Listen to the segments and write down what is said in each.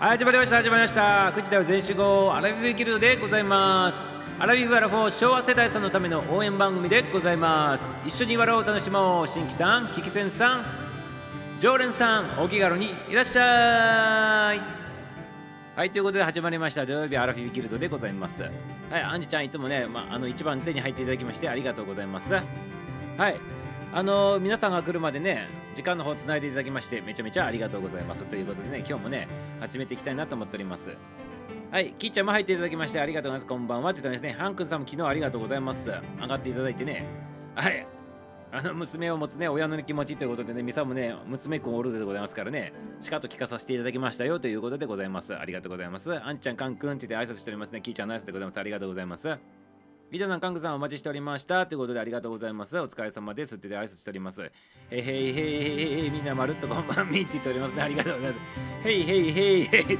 はい始まりました始まりました。9時台は全集合アラビブギルドでございます。アラビブアラフォー昭和世代さんのための応援番組でございます。一緒に笑おう楽しもう新規さんキキセンさん常連さんお気軽にいらっしゃい。はいということで始まりました。土曜日アラフィビギルドでございます。はいアンジちゃんいつもね、まあ、あの一番手に入っていただきましてありがとうございます。はい。あの皆さんが来るまでね時間の方つないでいただきましてめちゃめちゃありがとうございます。ということでね今日もね始めていきたいなと思っております。はいキッちゃんも入っていただきましてありがとうございます。こんばんは。って言ってますね。ハン君さんも昨日ありがとうございます。上がっていただいてね。はい。あの娘を持つね親の気持ちということでねミサもね娘くんおるでございますからね。しかと聞かさせていただきましたよ。ということでございます。ありがとうございます。あんちゃんカンくんって言って挨拶しておりますね。キーちゃんの挨拶でございます。ありがとうございます。リーダーさん、カングさんお待ちしておりました。ということでありがとうございます。お疲れ様です。ってで挨拶しております。へいへいへいへいへいみんなまるっとこんばんみって言っておりますね。ありがとうございます。へいへいへいへい。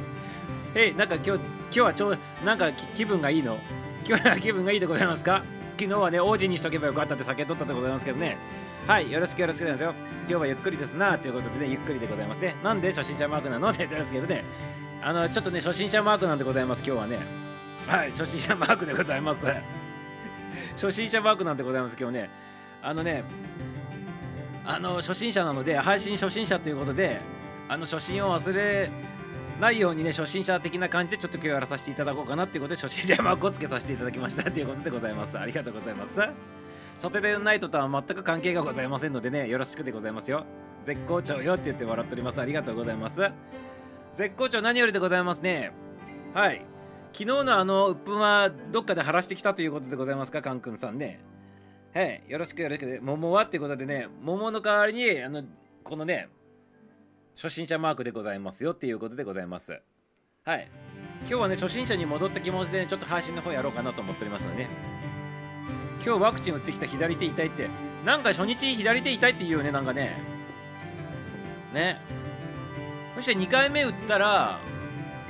へい、なんか今日、今日はちょうなんか気分がいいの？今日は気分がいいでございますか？昨日はね、王子にしとけばよかったって酒取ったでございますけどね。はい、よろしくよろしくですよ。今日はゆっくりですなということでね、ゆっくりでございますね。なんで初心者マークなの？って言ってますけどね。あの、ちょっとね、初心者マークなんでございます、今日はね。はい、初心者マークでございます。初心者マークなんでございます今日ね。あのねあの初心者なので配信初心者ということであの初心を忘れないようにね初心者的な感じでちょっと今日やらさせていただこうかなっていうことで初心者マークをつけさせていただきましたということでございます。ありがとうございます。サテデーナイトとは全く関係がございませんのでねよろしくでございますよ。絶好調よって言って笑っております。ありがとうございます。絶好調何よりでございますね。はい。昨日のあの鬱憤はどっかで晴らしてきたということでございますか、カン君さんね。はい、よろしくよろしく。桃はってことでね、桃の代わりに、あの、このね、初心者マークでございますよっていうことでございます。はい。今日はね、初心者に戻った気持ちで、ね、ちょっと配信の方やろうかなと思っておりますので、ね、今日ワクチン打ってきた左手痛いって、なんか初日左手痛いって言うよね、なんかね。ね。そして2回目打ったら、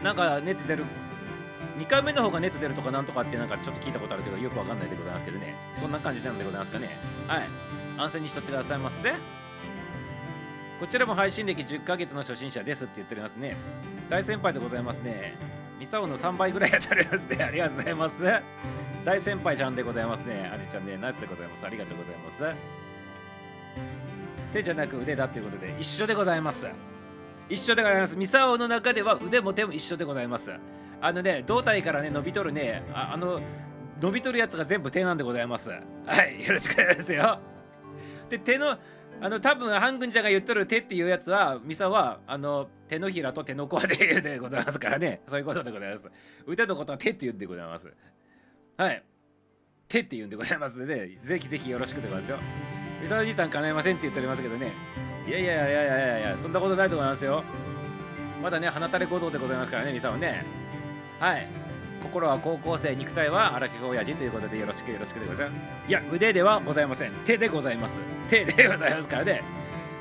なんか熱出る2回目の方が熱出るとかなんとかってなんかちょっと聞いたことあるけどよくわかんないでございますけどね。そんな感じなんでございますかね。はい。安静にしとってくださいませ。こちらも配信歴10ヶ月の初心者ですって言っておりますね。大先輩でございますね。ミサオの3倍ぐらいやっておりますね。ありがとうございます。大先輩ちゃんでございますね。あじちゃんね。ナイスでございます。ありがとうございます。手じゃなく腕だということで一緒でございます。一緒でございます。ミサオの中では腕も手も一緒でございます。あのね胴体からね伸びとるねあの伸びとるやつが全部手なんでございます。はいよろしくお願いしますよ。で手のあの多分ハングンちゃんが言っとる手っていうやつはミサはあの手のひらと手の甲で言うでございますからね。そういうことでございます。腕のことは手って言うんでございます。はい。手って言うんでございますので、ぜひぜひよろしくでございますよ。ミサおじいさん叶えませんって言っておりますけどね。いやいやいやいやいやいやそんなことないと思いますよ。まだね鼻垂れ小僧でございますからねミサはね。はい。心は高校生肉体はアラフィフ親父ということでよろしくよろしくでございます。いや腕ではございません。手でございます。手でございますからね。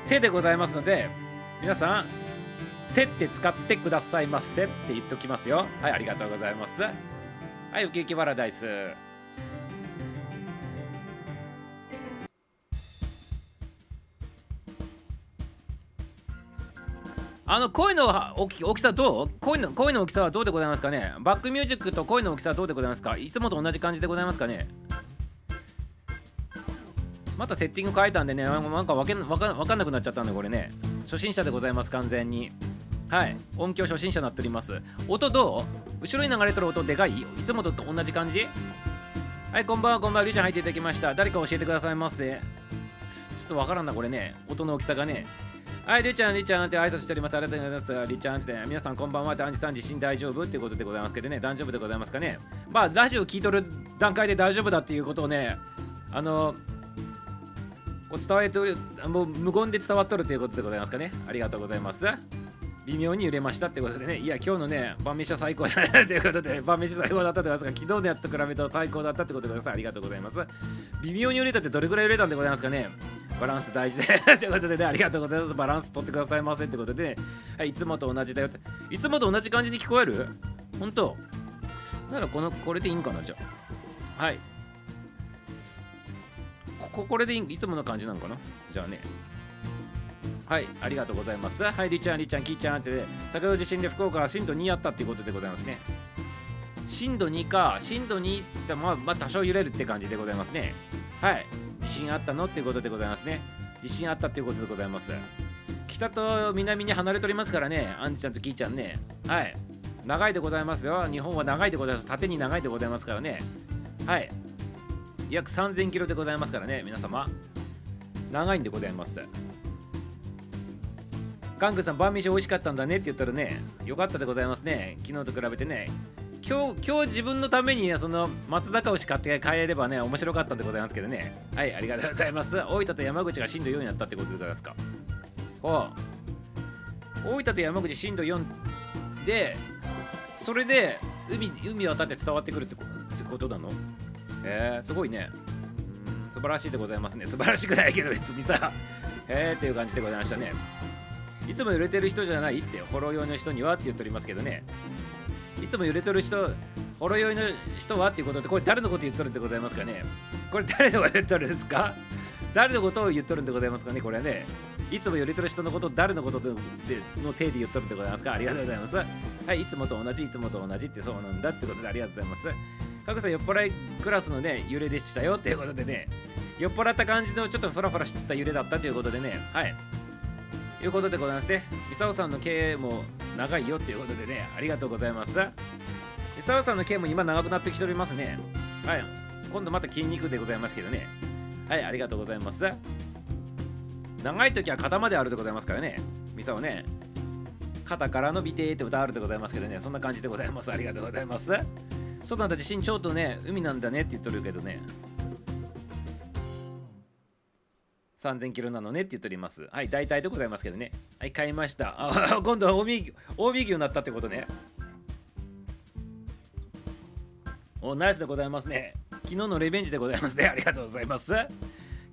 手でございますので皆さん手って使ってくださいませって言っときますよ。はいありがとうございます。はいウキウキパラダイス。あの声の大き大きさどう？声の声の大きさはどうでございますかね？バックミュージックと声の大きさはどうでございますか？いつもと同じ感じでございますかね？またセッティング変えたんでね、なんかわかわかんなくなっちゃったんで、これね。初心者でございます、完全に。はい。音響初心者になっております。音どう？後ろに流れてる音でかい？いつもと同じ感じ？はい、こんばんは、こんばんは。りゅうちゃん入っていただきました。誰か教えてくださいませ。ちょっとわからんな、これね。音の大きさがね。はい、りゅちゃん、りゅちゃんって挨拶しております。ありがとうございます。りゅちゃんって、皆さんこんばんは。男児さん自身大丈夫っていうことでございますけどね、大丈夫でございますかね。まあ、ラジオ聞いとる段階で大丈夫だっていうことをね、あの、こう伝わってる、もう無言で伝わっとるということでございますかね。ありがとうございます。微妙に揺れましたってことでね、いや、今日のね、晩飯は最高だねということで、晩飯最高だったってことですが、昨日のやつと比べると最高だったってことでございます。ありがとうございます。微妙に揺れたってどれくらい揺れたんでございますかね。バランス大事で。ということでね、ありがとうございます。バランス取ってくださいませってことでね、はい、いつもと同じだよって。いつもと同じ感じに聞こえる？本当。ならこの、これでいいんかな、じゃあ。はい。ここ、これでいいいつもの感じなのかな？じゃあね。はいありがとうございます。はいりちゃんりちゃんきーちゃんってね。先ほど地震で福岡は震度2やったっていうことでございますね。震度2か。震度2ってまあ、まあ、多少揺れるって感じでございますね。はい。地震あったのっていうことでございますね。地震あったっていうことでございます。北と南に離れておりますからね。あんちゃんときーちゃんね。はい。長いでございますよ。日本は長いでございます。縦に長いでございますからね。はい。約3000キロでございますからね皆様。長いんでございます。ガングさん晩飯美味しかったんだねって言ったらねよかったでございますね。昨日と比べてね。今日今日自分のためにその松坂牛買って帰れればね面白かったんでございますけどね。はいありがとうございます。大分と山口が震度4になったってことでございますか。ほう。大分と山口震度4でそれで海海渡って伝わってくるってことなの？えー、すごいね。うん素晴らしいでございますね。素晴らしくないけど別にさ。えーっていう感じでございましたね。いつも揺れてる人じゃないってフォロー用の人にはって言っておりますけどね。いつも揺れてる人フォロー用の人はっていうことでこれ誰のこと言っとるんでございますかね。これ誰のこと言っとるんですか？誰のことを言っとるんでございますかねこれはね。いつも揺れてる人のこと誰のことでの手で言っとるんでございますか？ありがとうございます。はいいつもと同じいつもと同じってそうなんだってことでありがとうございます。かぐさん酔っ払いクラスのね揺れでしたよっていうことでね。酔っ払った感じのちょっとフラフラした揺れだったということでね。はい。いうことでございますね。ミサオさんの経営も長いよっていうことでね、ありがとうございます。ミサオさんの経営も今長くなってきておりますね。はい。今度また筋肉でございますけどね。はい、ありがとうございます。長い時は肩まであるでございますからね。ミサオね。肩から伸びてって歌あるでございますけどね。そんな感じでございます。ありがとうございます。外なんだ地震ちょうどね、海なんだねって言っとるけどね。3000キロなのねって言っております。はい、大体でございますけどね。はい、買いました。あ、今度は近江近江牛になったってことね。お、ナイスでございますね。昨日のレベンジでございますね。ありがとうございます。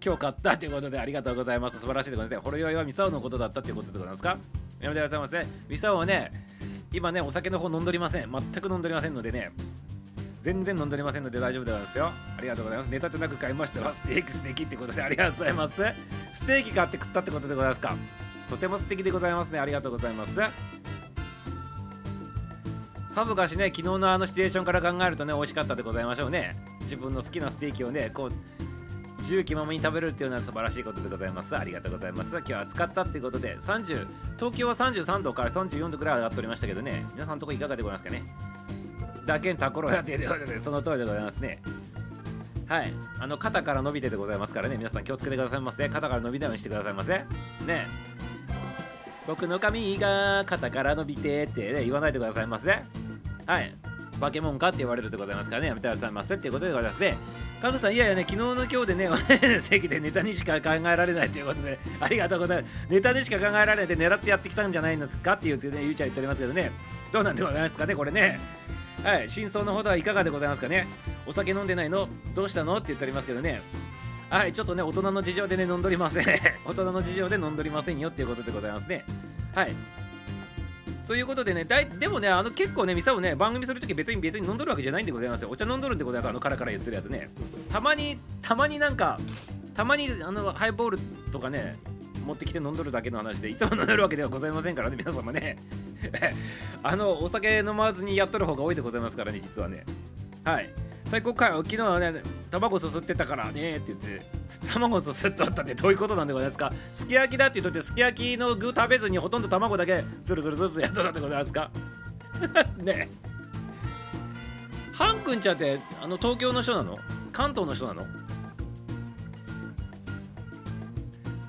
今日買ったということでありがとうございます。素晴らしいでございます。ほろ酔いはミサオのことだったということでございますか？やめてくださいませ。ミサオはね、今ね、お酒の方飲んどりません。全く飲んどりませんのでね、全然飲んでおりませんので大丈夫でございますよ。ありがとうございます。ネタてなく買いましたわ。ステーキ素敵ってことでありがとうございます。ステーキ買って食ったってことでございますか。とても素敵でございますね。ありがとうございます。さぞかしね、昨日のあのシチュエーションから考えるとね、美味しかったでございましょうね。自分の好きなステーキをね、こう、自由気ままに食べるっていうのは素晴らしいことでございます。ありがとうございます。今日は暑かったっていうことで、30、東京は33度から34度くらい上がっておりましたけどね、皆さんのとこいかがでございますかね？だけんタコロやっていうことで、その通りでございますね。はい。あの、肩から伸びてでございますからね、皆さん気をつけてくださいませ。肩から伸びないようにしてくださいませ。ね僕の髪が肩から伸びてって、ね、言わないでくださいませ。はい。バケモンかって言われるでございますからね、やめてくださいませっていうことでございますね。カズさん、いやいやね、昨日の今日でね、席でネタにしか考えられないということで、ありがとうございます。ネタにしか考えられないで狙ってやってきたんじゃないんですかって言ってね、ゆうちゃん言っておりますけどね、どうなんでございますかね、これね。はい、真相のほどはいかがでございますかね。お酒飲んでないの？どうしたの？って言っておりますけどね。はい、ちょっとね、大人の事情でね、飲んどりません。大人の事情で飲んどりませんよっていうことでございますね。はい。ということでね、だいでもね、あの結構ね、ミサをね、番組するとき別に別に飲んどるわけじゃないんでございますよ。お茶飲んどるんでございます、あのカラカラ言ってるやつね。たまに、たまになんか、たまにあのハイボールとかね、持ってきて飲んどるだけの話でいつも飲んでるわけではございませんからね皆様ね あのお酒飲まずにやっとる方が多いでございますからね実はね。はい。最高回は昨日はね卵すすってたからねって言って卵すすっとあったってどういうことなんでございますか？すき焼きだって言っとってすき焼きの具食べずにほとんど卵だけズルズルずつやっとったってございますか？ね。えハン君ちゃんってあの東京の人なの？関東の人なの？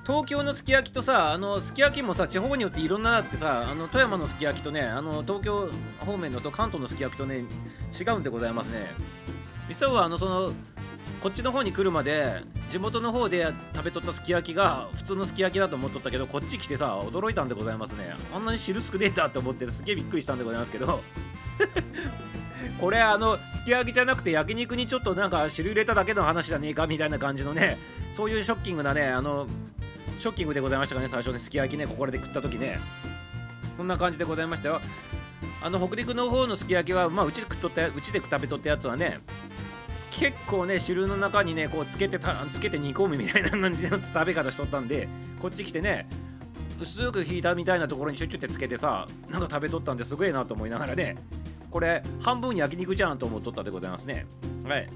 東京のすき焼きとさあのすき焼きもさ地方によっていろんなあってさあの富山のすき焼きとねあの東京方面のと関東のすき焼きとね違うんでございますね。実はあのそのこっちの方に来るまで地元の方で食べとったすき焼きが普通のすき焼きだと思っとったけどこっち来てさ驚いたんでございますね。あんなに汁少ねえんだと思ってすげえびっくりしたんでございますけど。これあのすき焼きじゃなくて焼肉にちょっとなんか汁入れただけの話じゃねえかみたいな感じのねそういうショッキングなねあのショッキングでございましたかね、最初ね、すき焼きね、ここで食った時ね。こんな感じでございましたよ。あの、北陸の方のすき焼きは、まあ、うちで食っとった、うちで食べとったやつはね、結構ね、汁の中にね、こうつけてた、つけて煮込むみたいな感じの食べ方しとったんで、こっち来てね、薄く引いたみたいなところにチュッチュってつけてさなんか食べとったんですごいなと思いながらねこれ半分焼肉じゃんと思っとったでございますねはい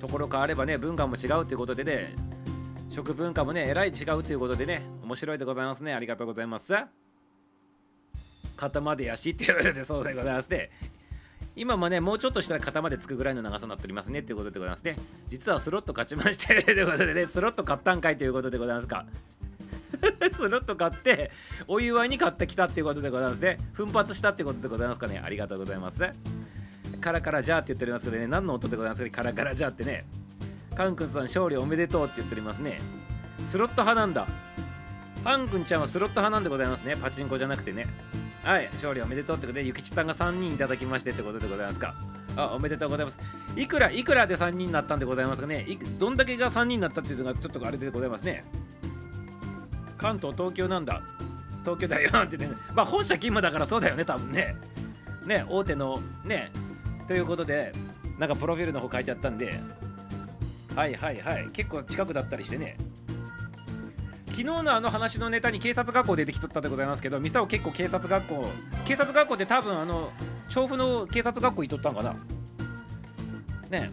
ところ変わればね文化も違うということでね食文化もねえらい違うということでね面白いでございますね。ありがとうございます。肩までやしっていうことでそうでございますね。今もね、もうちょっとしたら肩までつくぐらいの長さになっておりますね。っていうことでございますね。実はスロット勝ちましてということでね、スロット買ったんかいということでございますか。スロット買ってお祝いに買ってきたっていうことでございますね。奮発したってことでございますかね。ありがとうございます。カラカラじゃーって言っておりますけどね。何の音でございますかね。カラカラじゃーってね。カン君さん勝利おめでとうって言っておりますね。スロット派なんだ。ハン君ちゃんはスロット派なんでございますね。パチンコじゃなくてね。はい勝利おめでとうってことでゆきちさんが3人いただきましてってことでございますか。あおめでとうございます。いくらいくらで3人になったんでございますかね。どんだけが3人になったっていうのがちょっとあれでございますね。関東東京なんだ。東京だよってね。まあ本社勤務だからそうだよね多分ね。ね大手のね。ということでなんかプロフィールの方書いてあったんではいはいはい。結構近くだったりしてね。昨日のあの話のネタに警察学校出てきとったでございますけどミサオ結構警察学校警察学校って多分あの調布の警察学校行っとったんかな。ね。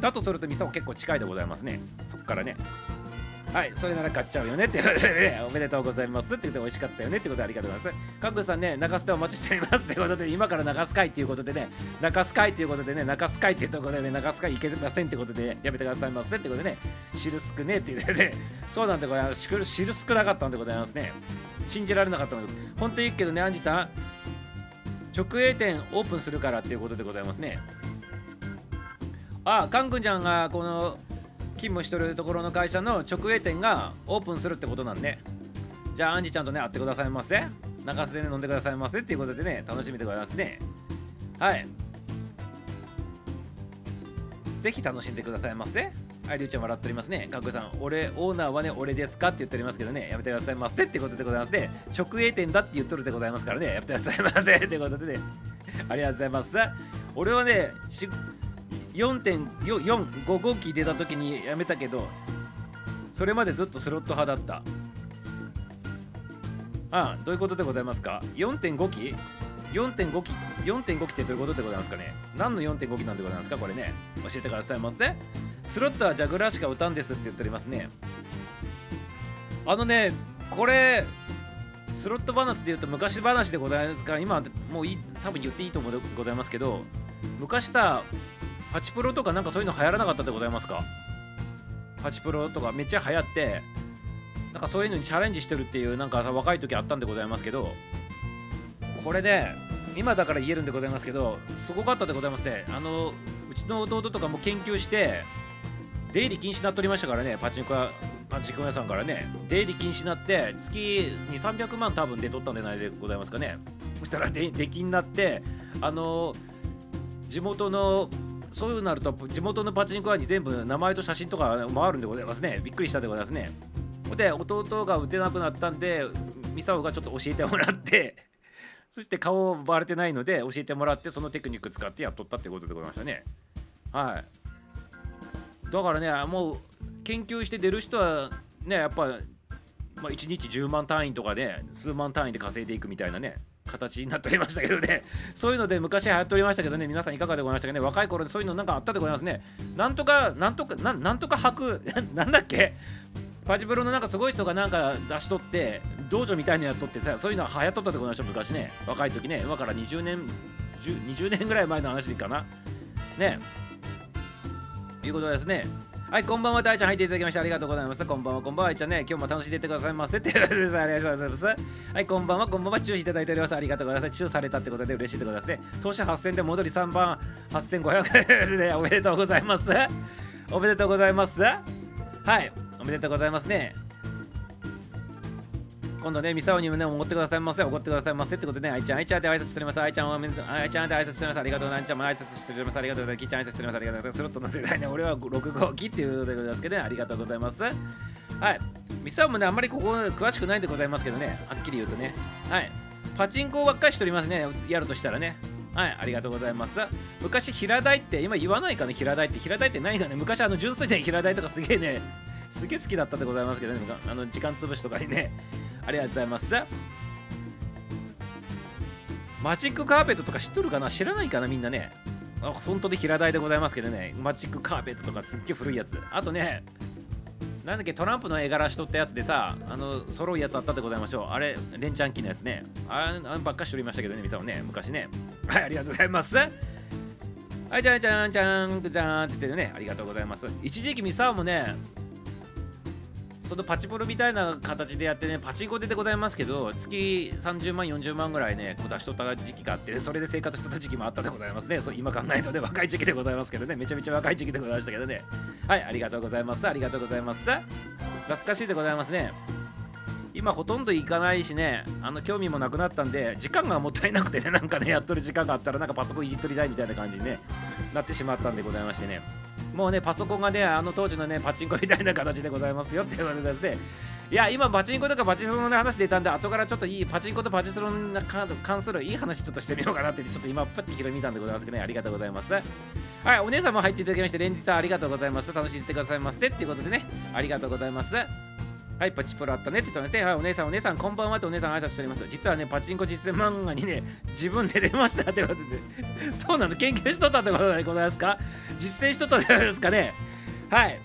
だとするとミサオ結構近いでございますね。そっからね。はいそれなら買っちゃうよねっていうことでね おめでとうございますって言って美味しかったよねってことでありがとうございます。カンさんね中洲でお待ちしておりますってことで今から中洲会っていうことでね中洲会っていうことでね中洲会っていうところでね中洲会行けませんってことでやめてくださいませってことでねシルスクねって言ってね そうなんでございます。シルスクなかったんでございますね。信じられなかったので本当に言うけどねアンジさん直営店オープンするからっていうことでございますね。あカン君ちゃんがこの勤務しとるところの会社の直営店がオープンするってことなんで。じゃあアンジちゃんとね会ってくださいませ。中洲でね飲んでくださいませっていうことでね楽しみでございますね。はい。ぜひ楽しんでくださいませ。はい、りゅうちゃん笑っておりますね。かっこさん、俺、オーナーはね、俺ですかって言っておりますけどね、やめてくださいませってことでございますね。直営店だって言っとるでございますからね、やめてくださいませってことでね、ありがとうございます。俺はね、4.45号機出た時にやめたけどそれまでずっとスロット派だった。ああどういうことでございますか？4.5機 ?4.5 機4.5機ってどういうことでございますかね？何の4.5機なんでございますか？これね。教えてくださいませスロットはジャグラーしか歌うんですって言っておりますね。あのねこれスロット話で言うと昔話でございますから今もういい多分言っていいと思うでございますけど昔さパチプロとかなんかそういうの流行らなかったでございますか？パチプロとかめっちゃ流行ってなんかそういうのにチャレンジしてるっていうなんか若い時あったんでございますけどこれで今だから言えるんでございますけどすごかったでございますね。あのうちの弟とかも研究して出入り禁止になっとりましたからねパチンコ屋パチンコ屋さんからね。出入り禁止になって月2300万多分で取ったんじゃないでございますかね。そしたら出禁になってあの地元のそういうなると地元のパチンコ屋に全部名前と写真とか回るんでございますね。びっくりしたでございますね。で弟が打てなくなったんでミサオがちょっと教えてもらって そして顔バレてないので教えてもらってそのテクニック使ってやっとったってことでございましたね。はい。だからねもう研究して出る人はねやっぱ、まあ、1日10万単位とかで数万単位で稼いでいくみたいなね。形になっておりましたけどね。そういうので昔流行っておりましたけどね。皆さんいかがでございましたかね。若い頃でそういうのなんかあったでございますね。なんとかなんとかなんとか履く。なんだっけ？パチプロのなんかすごい人がなんか出しとって道場みたいなやっとってさそういうのは流行っとったでございました昔ね。若い時ね。今から20年20年ぐらい前の話かな。ね。いうことですね。はい、こんばんは、大ちゃん入っていただきましてありがとうございます。こんばんは、こんばんは、ちゃんね、今日も楽しんでいってくださいませってことです。ありがとうございます。はい、こんばんは、こんばんは、注意いただいております。ありがとうございます。注されたってことで嬉しいでございますね。投資8000で戻り3番8500円でおめでとうございます。おめでとうございます。はい、おめでとうございますね。今度ね、ミサオにもね、おごってくださいませ、おごってくださいませってことでね、あいちゃん、あいちゃんで挨拶しております。あいちゃんは、あいちゃんで挨拶しております。ありがとうございます。あいちゃんも挨拶しております。ありがとうございます。きちゃん挨拶しております。ありがとうございます。スロットの世代ね、俺は6号機っていうことでございますけどね、ありがとうございます。はい。ミサオもね、あんまりここ詳しくないんでございますけどね、はっきり言うとね。はい。パチンコばっかりしておりますね、やるとしたらね。はい、ありがとうございます。昔、平台って、今言わないかね、平台って。平台って何かね、昔、あの、純粋で平台とかすげえね、すげえ好きだったでございますけどね、あの時間潰しとかにね、ありがとうございます。マジックカーペットとか知っとるかな？知らないかなみんなね。あ本当で平台でございますけどね。マジックカーペットとかすっげえ古いやつ。あとねなんだっけトランプの絵柄しとったやつでさあの揃うやつあったでございましょう。あれレンチャン機のやつね。あればっかしとりましたけどねみさんね。昔ね。はいありがとうございます。はいじゃんじゃんじゃんじゃんって言ってるね。ありがとうございます。一時期ミサもねそのパチプロみたいな形でやってね、パチンコででございますけど、月30万、40万ぐらいね、こう出しとった時期があって、それで生活しとった時期もあったでございますね。そう今考えるとね、若い時期でございますけどね、めちゃめちゃ若い時期でございましたけどね。はい、ありがとうございます。ありがとうございます。懐かしいでございますね。今ほとんど行かないしね、あの興味もなくなったんで、時間がもったいなくてね、なんかね、やっとる時間があったら、なんかパソコンいじっとりたいみたいな感じに、ね、なってしまったんでございましてね。もうね、パソコンがね、あの当時のね、パチンコみたいな形でございますよっていうことですね。いや今パチンコとかパチスロの話でいたんで後からちょっといいパチンコとパチスロに関するいい話ちょっとしてみようかなってちょっと今パッて広めたんでございますけどね。ありがとうございます。はいお姉さんも入っていただきまして連日ありがとうございます。楽しんでくださいませっていうことでね。ありがとうございます。はいパチプロあったねって言ったんではいお姉さんお姉さんこんばんはってお姉さん挨拶しております。実はねパチンコ実践漫画にね 自分で出ましたってことで。そうなの研究しとったってことでございますか？実践しとったってことですかね？はい。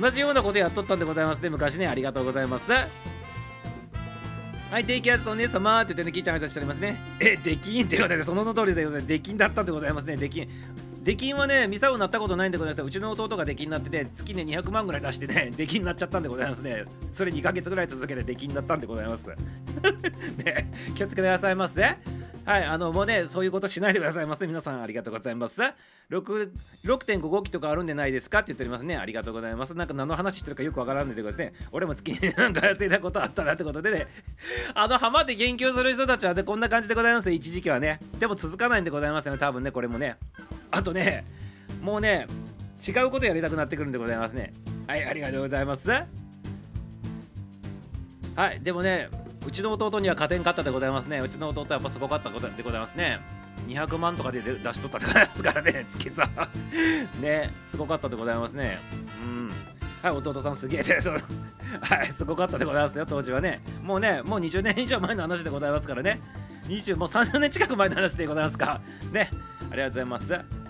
同じようなことやっとったんでございますね。昔ねありがとうございます。はい、低気圧お姉様って言ってね、キーちゃん挨拶しておりますね。え、できんって言われて、その通りでございます。できんだったでございますね。できん。出禁はね、ミサオになったことないんでございますうちの弟が出禁になってて、月ね200万ぐらい出してね、出禁になっちゃったんでございますね。それ2ヶ月ぐらい続けて出禁になったんでございます。ね、気をつけてくださいませ、ね。はい、あの、もうね、そういうことしないでくださいませ。皆さん、ありがとうございます。6.5号機とかあるんでないですかって言っておりますね。ありがとうございます。なんか何の話してるかよくわからんでてくださいね。俺も月になんか稼いだことあったなってことでね。あの、浜で研究する人たちはね、こんな感じでございます。一時期はね。でも続かないんでございますよね。多分ね、これもね。あとね、もうね、違うことやりたくなってくるんでございますね。はい、ありがとうございます。はい、でもね、うちの弟には勝てんかったでございますね。うちの弟はやっぱすごかったことでございますね。200万とかで出しとったってですからね、月さ。ね、すごかったでございますね。うん。はい、弟さんすげえで、はい、すごかったでございますよ、当時はね。もうね、もう20年以上前の話でございますからね。20、もう30年近く前の話でございますか。ね、ありがとうございます。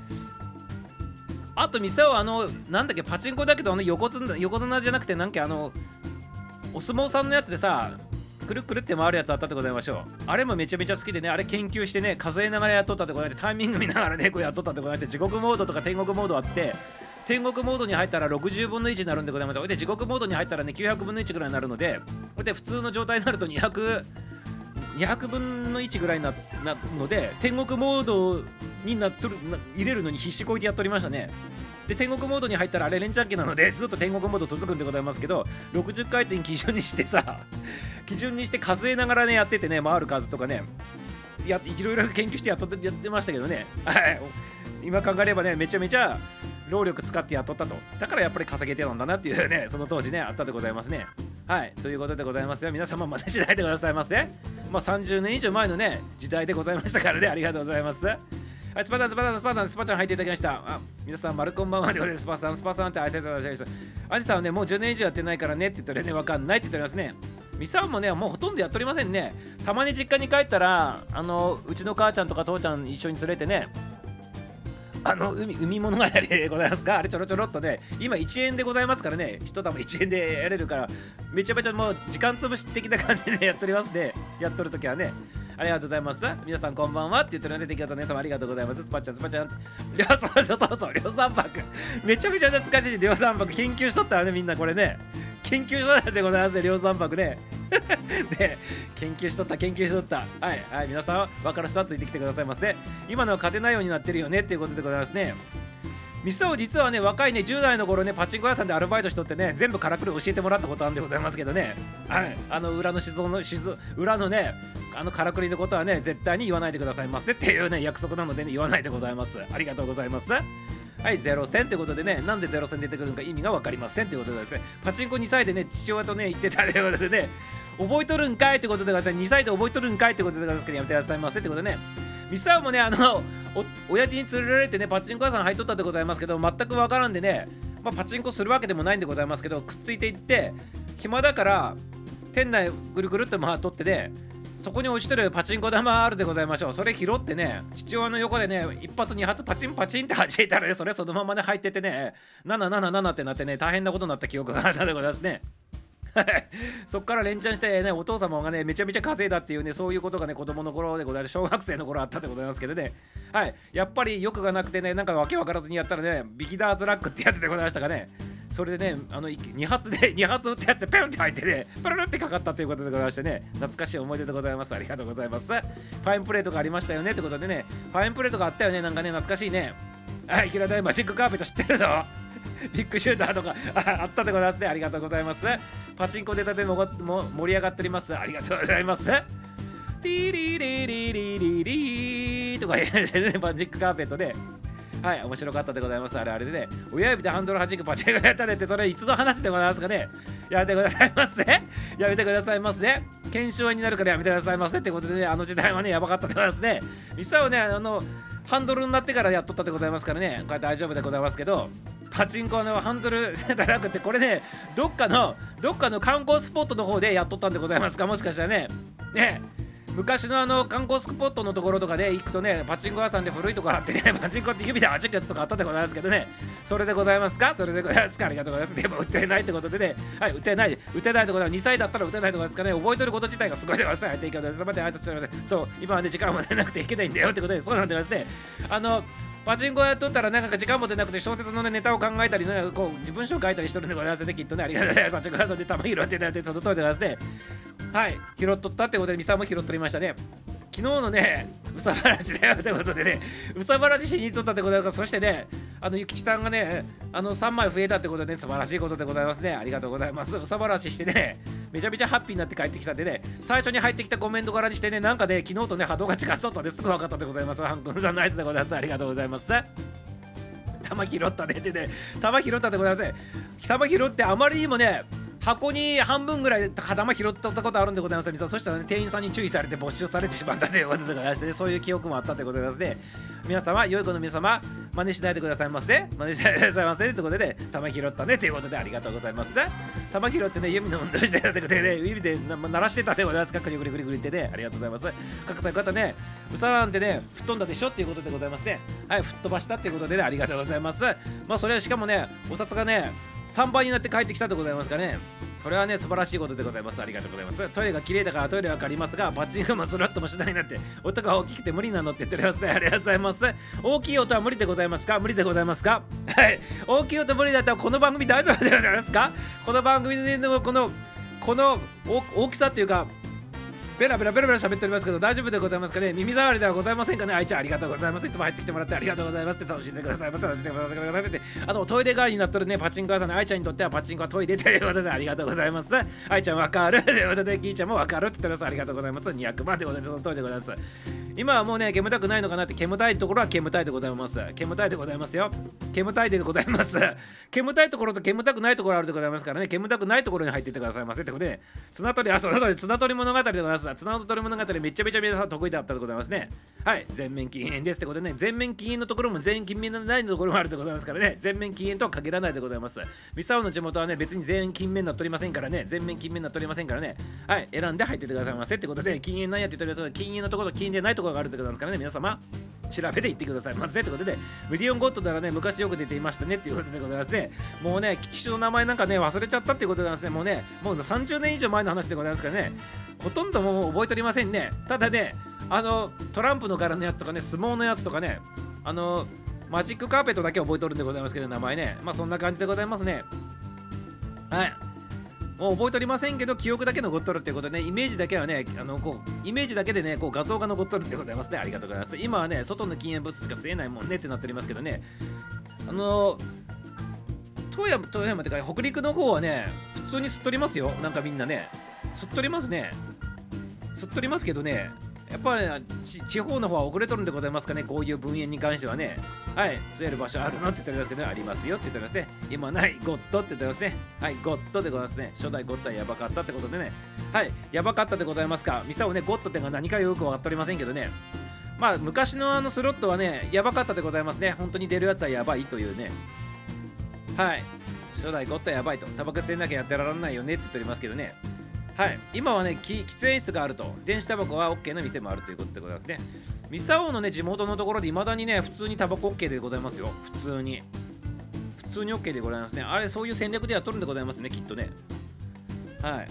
あと店はあのなんだっけパチンコだけどあの横綱横綱じゃなくてなんかあのお相撲さんのやつでさくるくるって回るやつあったってございましょうあれもめちゃめちゃ好きでね。あれ研究してね数えながらやっとったってことでタイミング見ながらねこうやっとったってことで地獄モードとか天国モードあって天国モードに入ったら60分の1になるんでございます。で地獄モードに入ったらね900分の1ぐらいになるのでで普通の状態になると200 200分の1ぐらいななので天国モードになっとる入れるのに必死こいてやっておりましたね。で天国モードに入ったらあれレンチャン機なのでずっと天国モード続くんでございますけど60回転基準にしてさ 基準にして数えながらねやっててね回る数とかねやいろいろ研究してやっとってやってましたけどね。はい。今考えればねめちゃめちゃ労力使ってやったと。だからやっぱり稼げてたんだなっていうね その当時ねあったでございますね。はい。ということでございますよ。皆様真似しないでくださいませまあ30年以上前のね時代でございましたからね。ありがとうございます。はい、スパさん、スパさん、スパさん、スパちゃん入っていただきました。あ、皆さん、マルコンバンはでスパさん、スパさんって会いていただきました。アジさんはね、もう10年以上やってないからねって言ったらね、わかんないって言っておりますね。ミサンもね、もうほとんどやっておりませんね。たまに実家に帰ったら、あの、うちの母ちゃんとか父ちゃん一緒に連れてね、あの海海物語でございますか？あれちょろちょろっとね今1円でございますからね一玉1円でやれるからめちゃめちゃもう時間潰し的な感じで、やっておりますねやっとるときはねありがとうございます。皆さんこんばんはって言ってるので、出来事の皆様ありがとうございます。スパッチャ、スパッチャン。りょう、そうそうそう、りょうさんぱく。めちゃくちゃ懐かしい、りょうさん。研究しとったらね、みんなこれね。研究所でございますね、りょうさんぱくね。ね、研究しとった、研究しとった。はい、はい、皆さん、分かる人はついてきてくださいませ。今のは勝てないようになってるよねっていうことでございますね。ミスタ実はね若いね10代の頃ねパチンコ屋さんでアルバイトしとってね全部からくり教えてもらったことあるんでございますけどねはいあの裏の静の静裏のねあのからくりのことはね絶対に言わないでくださいませっていうね約束なのでね言わないでございますありがとうございますはいゼロ戦ってことでねなんでゼロ戦出てくるのか意味が分かりませんってことでですねパチンコ2歳でね父親とね言ってたということでね覚えとるんかいってことで2歳で覚えとるんかいってことでございますけどやめてくださいませってことでねミサもねあのお親父に連れられてねパチンコ屋さん入っとったでございますけど全くわからんでね、まあ、パチンコするわけでもないんでございますけどくっついていって暇だから店内ぐるぐるっと回っとってでそこに落ちてるパチンコ玉あるでございましょう。それ拾ってね父親の横でね一発二発パチンパチンって弾いたらねそれそのままね入っててね777ってなってね大変なことになった記憶があったでございますね。そっから連チャンしてねお父様がねめちゃめちゃ稼いだっていうねそういうことがね子供の頃でございます。小学生の頃あったでございますけどね。はい。やっぱり欲がなくてねなんかわけわからずにやったらねビギダーズラックってやつでございましたかね。それでねあの2発で 2発撃ってやってペンって入ってねプルルってかかったということでございましてね懐かしい思い出でございます。ありがとうございます。ファインプレートがありましたよねってことでねファインプレートがあったよねなんかね懐かしいね。はい平台マジックカーペット知ってるぞ。ビッグシューターとかあったでございますね。ありがとうございます。パチンコ出たてもも盛り上がっております。ありがとうございます。ティリリリリリリとか言ってねマジックカーペットで。はい面白かったでございます。あれあれでね親指でハンドルはじくパチンコやったねってそれいつの話でございますかね。やめてくださいませ。やめてくださいませ。検証になるからやめてくださいませってことでねあの時代はねやばかったでございますね。実際はねあのハンドルになってからやっとったでございますからね。これ大丈夫でございますけどパチンコのハンドル じゃなくてこれねどっかのどっかの観光スポットの方でやっとったんでございますか。もしかしたらね。ね。昔のあの観光スポットのところとかで行くとねパチンコ屋さんで古いところあってねパチンコって指で弾くやつとかあったでございますけどね。それでございますか？それでございますかありがとうございますでも売ってないってことでねはい売ってない売ってないってことは2歳だったら売ってないってことですかね。覚えてること自体がすごいでございます。はい。提供でそまで挨拶してませんそう今はね時間も出なくていけないんだよってことでそうなんでますね。あのパチンコやっとったらなんか時間も出なくて小説の、ね、ネタを考えたり、ね、こう自分書書いたりしてるんでございますねきっとね。ありがとうございます。パチンコ屋さんで玉拾ってたってその通りでございますね。はい拾っとったってことでミサも拾っとりましたね。昨日のね、うさばらしだよってことでね、うさばらししに行っとったってことだから、そしてね、あの、ゆきちさんがね、あの、3枚増えたってことでね、素晴らしいことでございますね。ありがとうございます。うさばらししてね、めちゃめちゃハッピーになって帰ってきたんでね、最初に入ってきたコメントからにしてね、なんかね、昨日とね、波動が違っとったんですぐ分かったでございます。ハン君さんナイスでございます。ありがとうございます。玉拾ったねってね、玉拾ったでございます。玉拾ってあまりにもね、箱に半分ぐらい玉拾ったことあるんでございます。そしたら、ね、店員さんに注意されて没収されてしまったということでございまして、ね、そういう記憶もあったということでございますね。皆様良い子の皆様真似しないでくださいませ。真似しないでくださいませ。ということで玉拾ったねということでありがとうございます。玉拾ってね指の運動してたということでね指で鳴らしてたでございますか。くりくりくりくりってねありがとうございます。各さん方ねうさなんてね吹っ飛んだでしょっていうことでございますね。はい吹っ飛ばしたっていうことでねありがとうございます。まあそれはしかもねお札がね3倍になって帰ってきたでございますかね。それはね素晴らしいことでございます。ありがとうございます。トイレが綺麗だからトイレは借りますがパッチングもスロットもしないなんて音が大きくて無理なのって言っておりますね。ありがとうございます。大きい音は無理でございますか？無理でございますか？はい。大きい音無理だったらこの番組大丈夫でございますか？この番組でのこのこの大きさっていうかベラベラベラベラ喋っておりますけど大丈夫でございますかね？耳障りではございませんかね？愛ちゃんありがとうございます。いつも入ってきてもらってありがとうございます。って楽しんでください。ませ楽しんでください。ってあとトイレ代わりになっとるねパチンコ屋さんの愛ちゃんにとってはパチンコはトイレとい。うことでありがとうござい。ます愛ちゃんわかるとい。うことでキーちゃんもわかるって言ってますありがとうござい。ます200万でござい。ますその通りでござい。ます今はもうね煙たくない。のかなって煙たいところは煙たいでござい。ます煙たいでござい。ますよ煙たいでござい。ます煙たいところと煙たくないところあるでございますからね。煙たくないところに入っていってくださいませってことで。綱取りあその通り綱取り物語でございます。綱取り物語めちゃめちゃ皆さん得意だったでございますね。はい。全面禁煙ですってことでね。全面禁煙のところも全員禁煙のないところもあるでございますからね。全面禁煙とは限らないでございます。ミサオの地元はね別に全員禁煙になっておりませんからね。全面禁煙になっておりませんからね。はい。選んで入っててくださいませってことで禁煙なんやって言っております禁煙のところと禁煙でないところがあるってことなんですからね皆様。調べていってくださいませってことでミリオンゴッドならね昔よく出ていましたねっていうことでございますね。もうね機種の名前なんかね忘れちゃったっていうことなんですね。もうねもう30年以上前の話でございますからね。ほとんどもう覚えておりませんね。ただねあのトランプの柄のやつとかね相撲のやつとかねあのマジックカーペットだけ覚えとるんでございますけど名前ね。まあそんな感じでございますね。はい。もう覚えておりませんけど記憶だけ残っとるっていうことでね。イメージだけはねあのこうイメージだけでねこう画像が残っとるってございますね。ありがとうございます。今はね外の禁煙物しか吸えないもんねってなっておりますけどね。あの富山富山ってか北陸の方はね普通に吸っとりますよ。なんかみんなね。吸っとりますね。吸っとりますけどね。やっぱり、ね、地方の方は遅れとるんでございますかね。こういう分煙に関してはね。はい。吸える場所あるのって言っておりますけど、ね、ありますよって言っておりますね。今ないゴッドって言っておりますね。はい。ゴッドでございますね。初代ゴッドはやばかったってことでね。はい。やばかったでございますか。ミサをねゴッドってのが何かよく分かっておりませんけどね。まあ昔のあのスロットはねやばかったでございますね。本当に出るやつはやばいというね。はい。初代ゴッドはやばいと。タバコ吸えなきゃやってられないよねって言っておりますけどね。はい。今はね喫煙室があると。電子タバコは OK な店もあるということでございますね。ミサオのね地元のところでいまだにね普通にタバコ OK でございますよ。普通に。普通に OK でございますね。あれそういう戦略でやっとるんでございますねきっとね。はい。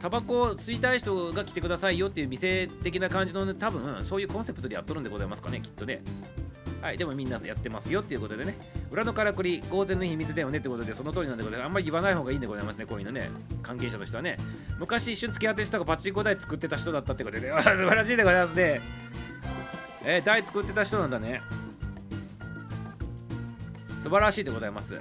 タバコを吸いたい人が来てくださいよっていう店的な感じの、ね、多分そういうコンセプトでやっとるんでございますかねきっとね。はい、でもみんなやってますよっていうことでね、裏のからくり、公然の秘密だよねってことで、その通りなんでございます。あんまり言わない方がいいんでございますね、こういうのね、関係者の人はね。昔一瞬付き合ってしたがパチンコ台作ってた人だったってことで、ね、素晴らしいでございますね。えー、台作ってた人なんだね。素晴らしいでございます。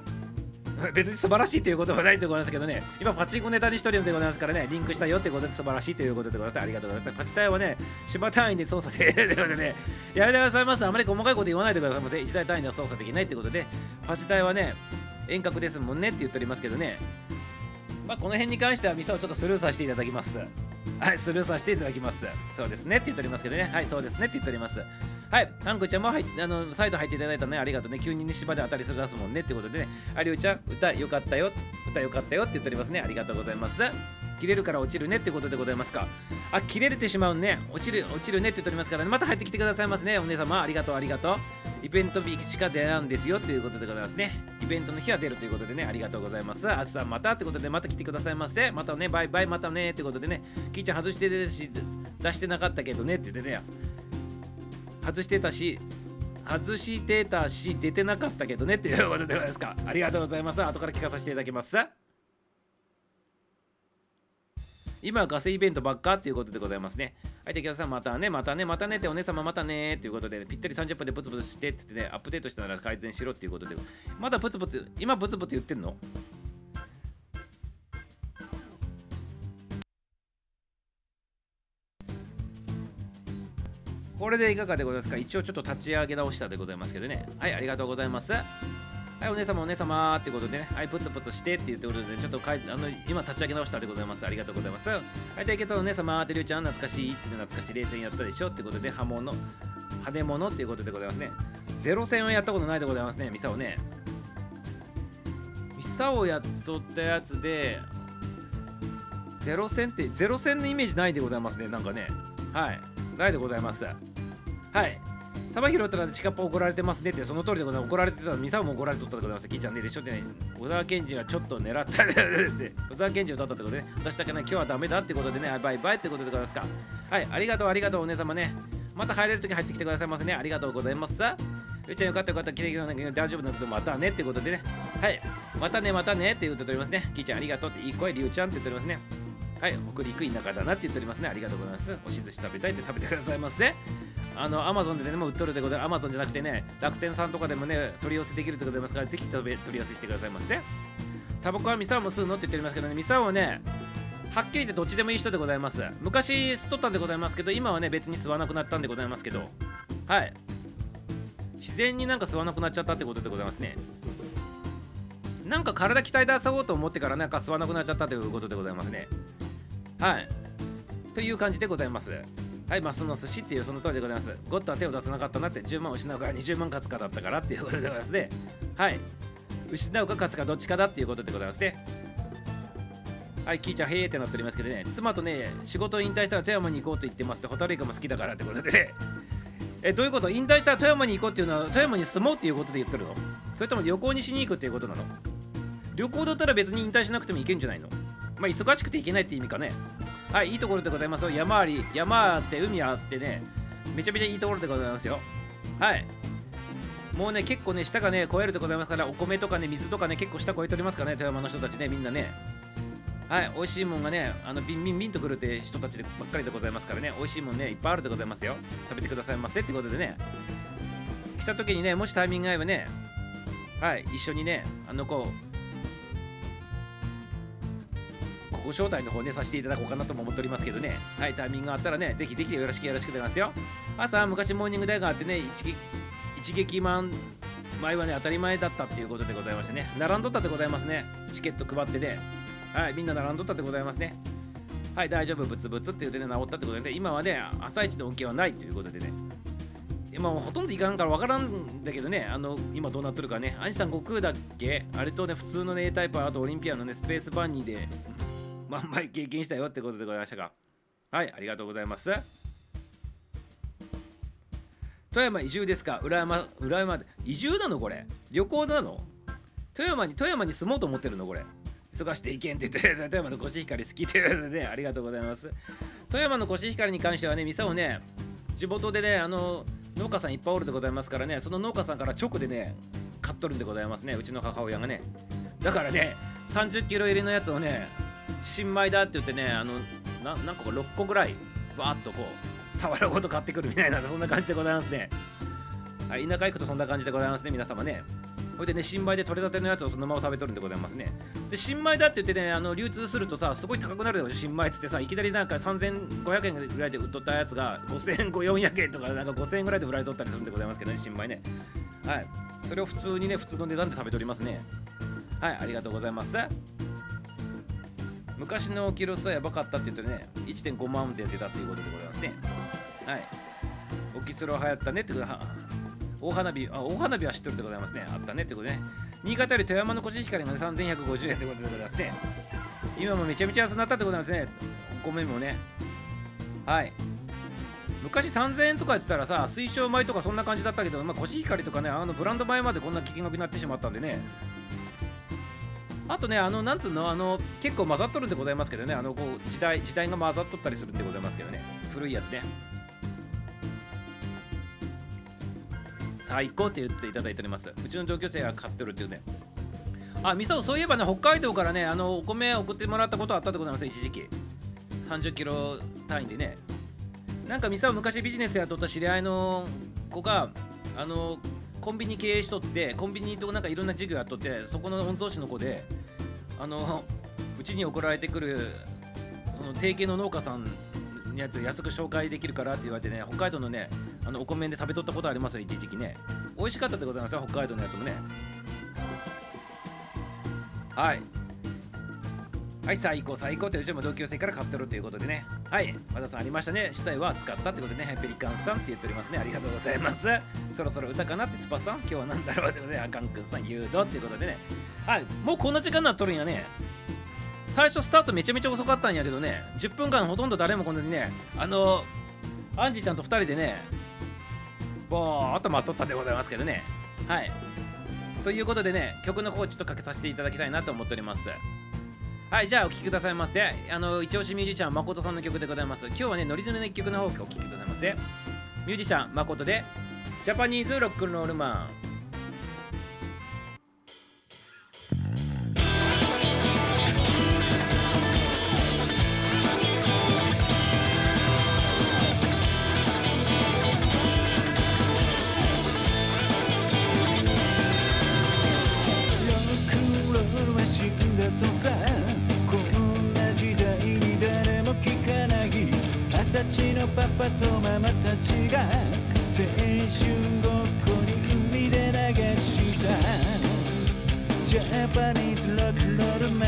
別に素晴らしいということはないでございますけどね、今パチンコネタにしとるんでございますからね、リンクしたよってことで素晴らしいということでございます。ありがとうございます。パチタイはね、芝単位で操作で、ということでね、やめてくださいます。あまり細かいこと言わないでくださいませ。1台単位では操作できないってことで、パチタイはね、遠隔ですもんねって言っておりますけどね、まあ、この辺に関してはミサをちょっとスルーさせていただきます。はい、スルーさせていただきます。そうですねって言っておりますけどね、はい、そうですねって言っております。はい、あんこちゃんも入あのサイト入っていただいたね、ありがとうね。急に、ね、芝で当たりする出すもんねってことでね、ありゅうちゃん、歌よかったよ、歌よかったよって言っておりますね。ありがとうございます。切れるから落ちるねってことでございますか。あ、切れてしまうね。落ちる、落ちるねって言っておりますからね。また入ってきてくださいますね。お姉様、ありがとう、ありがとう。イベント日しか出なんですよということでございますね。イベントの日は出るということでね、ありがとうございます。あつさんまたってことで、また来てくださいませ。またね、バイバイ、またねってことでね、キーちゃん外して出してなかったけどねって言ってね、外してたし、外してたし、出てなかったけどねっていう ことでございますか。ありがとうございます。後から聞かさせていただきます。今はガセイベントばっかっていうことでございますね。はい、で、さんまたね、またね、またねってお姉様またねっていうことで、ぴったり30分でブツブツしてってってね、アップデートしたなら改善しろっていうことで、まだブツブツ、今ブツブツ言ってんの？これでいかがでございますか？一応ちょっと立ち上げ直したでございますけどね。はい、ありがとうございます。はい、お姉様、お姉様ってことでね、はい、プツプツしてって言ってことで、ねちょっとかいあの今立ち上げ直したでございます。ありがとうございます。はい、で、けどお姉様、てりゅうちゃん、懐かしいって懐かしい冷戦やったでしょ？ってことで、刃物、派手物っていうことでございますね。ゼロ戦はやったことないでございますね、ミサオね。ミサオやっとったやつで、ゼロ戦って、ゼロ戦のイメージないでございますね、なんかね。はい。ないでございます。はい。玉拾ったら近っぽ怒られてますねって、その通りでございます。怒られてたら、ミサも怒られとったでございます。キーちゃんね、でしょってね、小沢健二はちょっと狙ったで、小沢健二を取ったってことでね、私だけね、今日はダメだってことでね、バイバイってことでございますか。はい、ありがとう、ありがとう、お姉様ね。また入れるとき入ってきてくださいませね。ありがとうございます。さうちゃんよかったよかった、きれいなんだけど大丈夫なのでまたねってことでね。はい、またね、またねって言っておりますね。キーちゃんありがとうって、いい声、りゅうちゃんって言っておりますね。はい、北陸田舎だなって言っておりますね。ありがとうございます。おし寿司食べたいって食べてくださいませ、あの、アマゾンでね、もう売っとるってことで、アマゾンじゃなくてね、楽天さんとかでもね、取り寄せできるってことでございますから、ぜひ取り寄せしてくださいませ、タバコはミサオも吸うのって言っておりますけどね、ミサオはね、はっきり言ってどっちでもいい人でございます。昔吸っとったんでございますけど、今はね、別に吸わなくなったんでございますけど、はい。自然になんか吸わなくなっちゃったってことでございますね。なんか体鍛え出そうと思ってからなんか吸わなくなっちゃったということでございますね。はい。という感じでございます。はい、マスの寿司っていうその通りでございます。ゴッドは手を出さなかったなって10万失うか20万勝つかだったからっていうことでございますね。はい。失うか勝つかどっちかだっていうことでございますね。はい、キーちゃん、へーってなっておりますけどね、妻とね、仕事を引退したら富山に行こうと言ってますって、ホタルイカも好きだからってことでね。え、どういうこと？引退したら富山に行こうっていうのは、富山に住もうっていうことで言ってるの？それとも旅行にしに行くっていうことなの？旅行だったら別に引退しなくてもいけんじゃないの？まあ、忙しくて行けないって意味かね。はい、いいところでございますよ。山あり、山あって、海あってね、めちゃめちゃいいところでございますよ。はい。もうね、結構ね、下がね、超えるでございますから、お米とかね、水とかね、結構下超えておりますからね、富山の人たちね、みんなね。はい、美味しいもんがね、あのビンビンビンとくるって人たちばっかりでございますからね、美味しいもんね、いっぱいあるでございますよ。食べてくださいませってことでね、来た時にね、もしタイミング合えばね、はい、一緒にね、あの子、ご招待の方ね、させていただこうかなとも思っておりますけどね。はい、タイミングがあったらね、ぜひぜひよろしくよろしく出ますよ。朝、昔モーニング大があってね、一撃一撃満前はね、当たり前だったっていうことでございましてね、並んどったでございますね。チケット配ってね。はい、みんな並んどったでございますね。はい、大丈夫、ブツブツって言ってね、治ったってことで、ね、今はね、朝一の恩恵はないということでね。今ほとんどいかんから分からんだけどね、あの今どうなってるかね、アンジさん悟空だっけ？あれとね、普通のね、A タイプ、あとオリンピアのね、スペースバンニーで万倍経験したよってことでございましたがはいありがとうございます。富山移住ですか？浦山浦山移住なのこれ？旅行なの？富山に富山に住もうと思ってるのこれ？忙していけんって言って 富山のコシヒカリ好きという。ことでねありがとうございます。富山のコシヒカリに関してはね店をね地元でねあの農家さんいっぱいおるでございますからねその農家さんから直でね買っとるんでございますねうちの母親がね。だからね30キロ入りのやつをね新米だって言ってねあのな何個か6個ぐらいバーッとこう俵ごと買ってくるみたいなそんな感じでございますね。はい田舎行くとそんな感じでございますね皆様ね。ほいでね新米で取れたてのやつをそのまま食べとるんでございますね。で新米だって言ってねあの流通するとさすごい高くなるよ新米っつってさいきなりなんか3500円ぐらいで売っとったやつが5400円とかなんか5000円ぐらいで売られとったりするんでございますけどね新米ね。はい。それを普通にね普通の値段で食べておりますね。はいありがとうございます。昔のキロ数はやばかったって言ってね1.5万で出たっていうことでございますね。はい。オキスロ流行ったねってことは大花火あ大花火は知ってるでございますね。あったねってことね。新潟より富山のコシヒカリが、ね、3150円ってことでございますね。今もめちゃめちゃ安くなったってことなんですね。お米もね。はい。昔3000円とか言ってたらさ水晶米とかそんな感じだったけど、まあ、コシヒカリとかねあのブランド米までこんな金額になってしまったんでね。あとね、あの、なんつうの、あの、結構混ざっとるんでございますけどね、あの、こう、時代、時代が混ざっとったりするんでございますけどね、古いやつね。最高って言っていただいております。うちの同級生が買ってるっていうね。あ、味噌、そういえばね、北海道からね、あの、お米送ってもらったことあったでございます、一時期。30キロ単位でね。なんか、味噌を昔ビジネスやっとった知り合いの子が、あの、コンビニ経営しとってコンビニとなんかいろんな事業やっとってそこの御曹司の子であのうちに送られてくるその提携の農家さんのやつ安く紹介できるからって言われてね北海道のねあのお米で食べとったことありますよ一時期ね。美味しかったってことなんですよ北海道のやつもね。はい。はい最高最高。ってうちも同級生から買ってるということでね。はい和田さんありましたね。主体は使ったってことでね。ペリカンさんって言っておりますね。ありがとうございます。そろそろ歌かなってスパさん。今日は何だろうってことであかんくんさん誘導っていうことでね。はいもうこんな時間になっとるんやね。最初スタートめちゃめちゃ遅かったんやけどね。10分間ほとんど誰も来ずにね。あのアンジーちゃんと2人でね。ぼーっと待っとったでございますけどね。はい。ということでね曲の方ちょっとかけさせていただきたいなと思っております。はいじゃあお聴きくださいませ。あの一押しミュージシャン誠さんの曲でございます。今日はねノリノリの一曲の方をお聴きくださいませ。ミュージシャン誠でジャパニーズロックンロールマン。ちのパパとママたちが青春ごっこに海で流した。ジャパニーズロックロールマン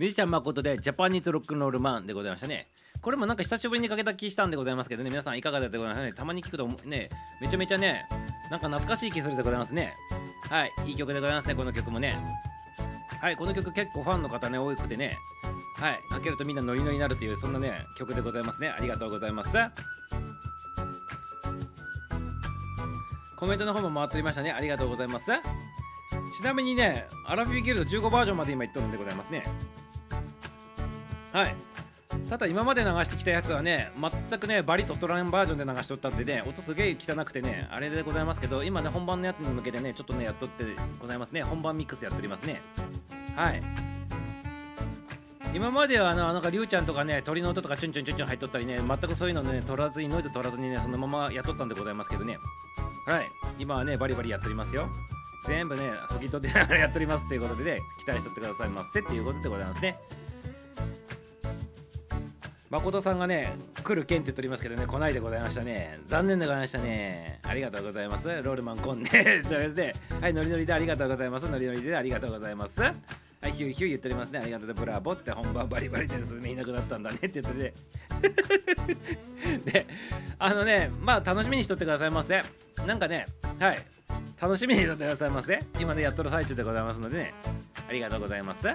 ミュージシャン誠でジャパニーズロックンロールマンでございましたね。これもなんか久しぶりにかけた気したんでございますけどね、皆さんいかがだったでございますかね。たまに聞くとね、めちゃめちゃね、なんか懐かしい気するでございますね。はい、いい曲でございますね、この曲もね。はい、この曲結構ファンの方ね、多くてね、はい、かけるとみんなノリノリになるという、そんなね、曲でございますね。ありがとうございます。コメントの方も回っておりましたね。ありがとうございます。ちなみにね、アラフィーギルド15バージョンまで今言っとるんでございますね。はい。ただ今まで流してきたやつはね全くねバリとトランバージョンで流しとったんでね音すげえ汚くてねあれでございますけど今ね本番のやつに向けてねちょっとねやっとってございますね。本番ミックスやっておりますね。はい。今まではあのなんかりゅうちゃんとかね鳥の音とかチュンチュンチュンチュン入っとったりね全くそういうのね取らずにノイズ取らずにねそのままやっとったんでございますけどね。はい。今はねバリバリやっておりますよ。全部ねそぎ取ってながらやっておりますということでね期待しとってくださいませっていうことでございますね。誠さんがね来る件って言っておりますけどね来ないでございましたね。残念でございましたね。ありがとうございます。ロールマンコンねそれではいノリノリでありがとうございます。ノリノリでありがとうございます。はいヒューヒュー言っておりますね。ありがとうブラボって本番バリバリです。みんなくなったんだね。って言ってて。であのねまあ楽しみにしとってくださいませ。なんかねはい。楽しみにしとってくださいませ。今ねやっとる最中でございますのでね。ありがとうございます。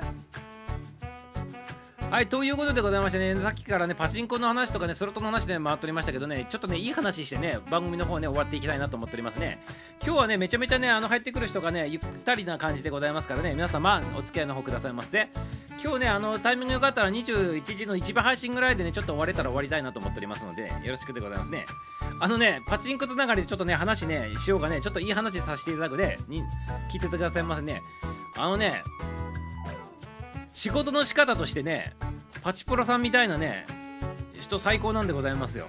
はい、ということでございましてね、さっきからね、パチンコの話とかね、スロットの話で回っておりましたけどね、ちょっとね、いい話してね、番組の方ね、終わっていきたいなと思っておりますね。今日はね、めちゃめちゃね、あの入ってくる人がね、ゆったりな感じでございますからね、皆様、お付き合いの方くださいませ。今日ね、あのタイミングよかったら21時の一番配信ぐらいでね、ちょっと終われたら終わりたいなと思っておりますので、よろしくでございますね。あのね、パチンコつながりでちょっとね、話ね、しようかね、ちょっといい話させていただくで、に聞いててくださいませね。あのね、仕事の仕方としてね、パチプロさんみたいなね人最高なんでございますよ。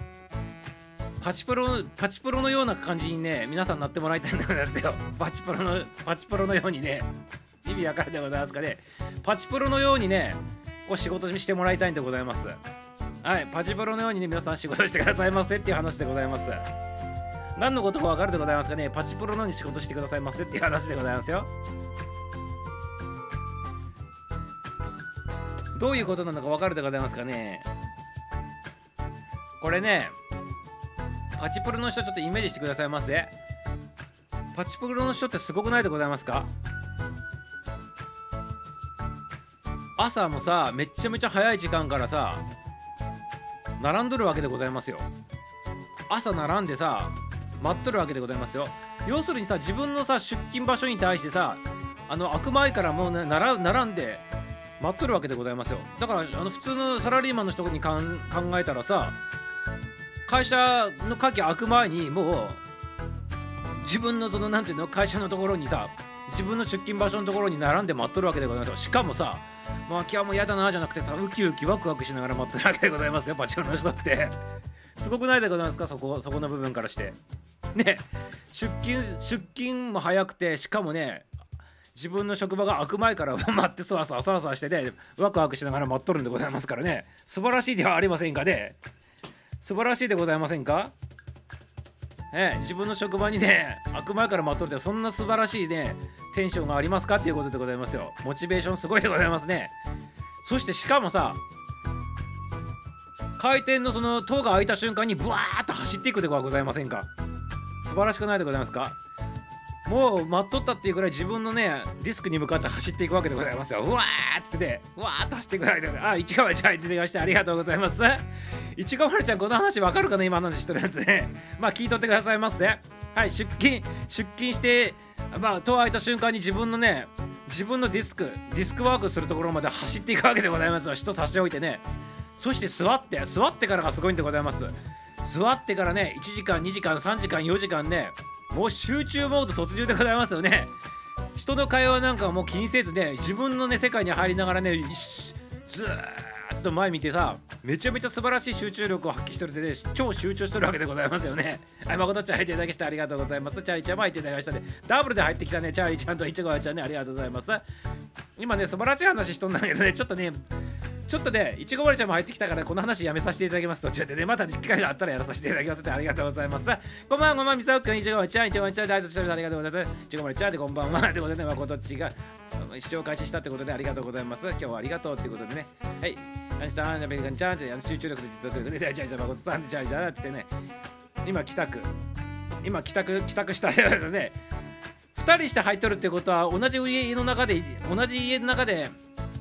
パチプロパチプロのような感じにね皆さんなってもらいたいんでございますよ。パチプロのパチプロのようにね意味わかるでございますかね。パチプロのようにねこう仕事してもらいたいんでございます。はいパチプロのようにね皆さん仕事してくださいませっていう話でございます。何のことかわかるでございますかね。パチプロのように仕事してくださいませっていう話でございますよ。どういうことなのか分かるでございますかね？これねパチプロの人ちょっとイメージしてくださいませ。パチプロの人ってすごくないでございますか？朝もさめっちゃめちゃ早い時間からさ並んどるわけでございますよ。朝並んでさ待っとるわけでございますよ。要するにさ自分のさ出勤場所に対してさあの開く前からもう、ね、並並んで待っとるわけでございますよ。だからあの普通のサラリーマンの人に考えたらさ会社の鍵開く前にもう自分のそのなんていうの会社のところにさ自分の出勤場所のところに並んで待っとるわけでございますよ。しかもさまあ今日も嫌だなじゃなくてさウキウキワクワクしながら待ってるわけでございますよ。パチオの人って。すごくないでございますか？そこそこの部分からして。ね。出勤出勤も早くてしかもね自分の職場が開く前から待ってそわそわそわそわしてねワクワクしながら待っとるんでございますからね。素晴らしいではありませんかね。素晴らしいでございませんか？ええ、自分の職場にね開く前から待っとるってそんな素晴らしいねテンションがありますかっていうことでございますよ。モチベーションすごいでございますね。そしてしかもさ回転のその塔が開いた瞬間にブワーッと走っていくではございませんか。素晴らしくないでございますか？もう待っとったっていうぐらい自分のねディスクに向かって走っていくわけでございますよ。うわーっつっててうわーっと走っていくわけであ市川ちゃん出てきましてありがとうございます。市川ちゃんこの話わかるかな今の話してるやつ。ね まあ聞いとってくださいませ。はい出勤出勤してまあ戸開いた瞬間に自分のね自分のディスクディスクワークするところまで走っていくわけでございますよ。人差し置いてね。そして座って座ってからがすごいんでございます。座ってからね1時間2時間3時間4時間ねもう集中モード突入でございますよね。人の会話なんかもう気にせずね自分のね世界に入りながらねずーっと前見てさめちゃめちゃ素晴らしい集中力を発揮してるでね超集中してるわけでございますよね。はい誠ちゃん入っていただきましてありがとうございます。チャーリーちゃんも入っていただきましたね。ダブルで入ってきたねチャーリーちゃんといちごちゃんねありがとうございます。今ね素晴らしい話しとんだけどねちょっとねちょっとね、いちごまるちゃんも入ってきたから、この話やめさせていただきます。途中でね、また機会があったらやらさせていただきます、ありがとうございます。こんばんは、こんばんは、みさおくん、いちごまるちゃん、いちごまるちゃんで挨拶してるありがとうございます。いちごまるちゃんでこんばんは。ということで、まことっちが視聴開始したってことでありがとうございます。今日はありがとうっていうことでね、はい、アンスター、アメリカンちゃんって集中力で実はということで、じゃあじゃあ、まことさんで、じゃあじゃあって言ってね、今帰宅、今帰宅、帰宅したよね、2人して入っとるってことは、同じ家の中で、同じ家の中で、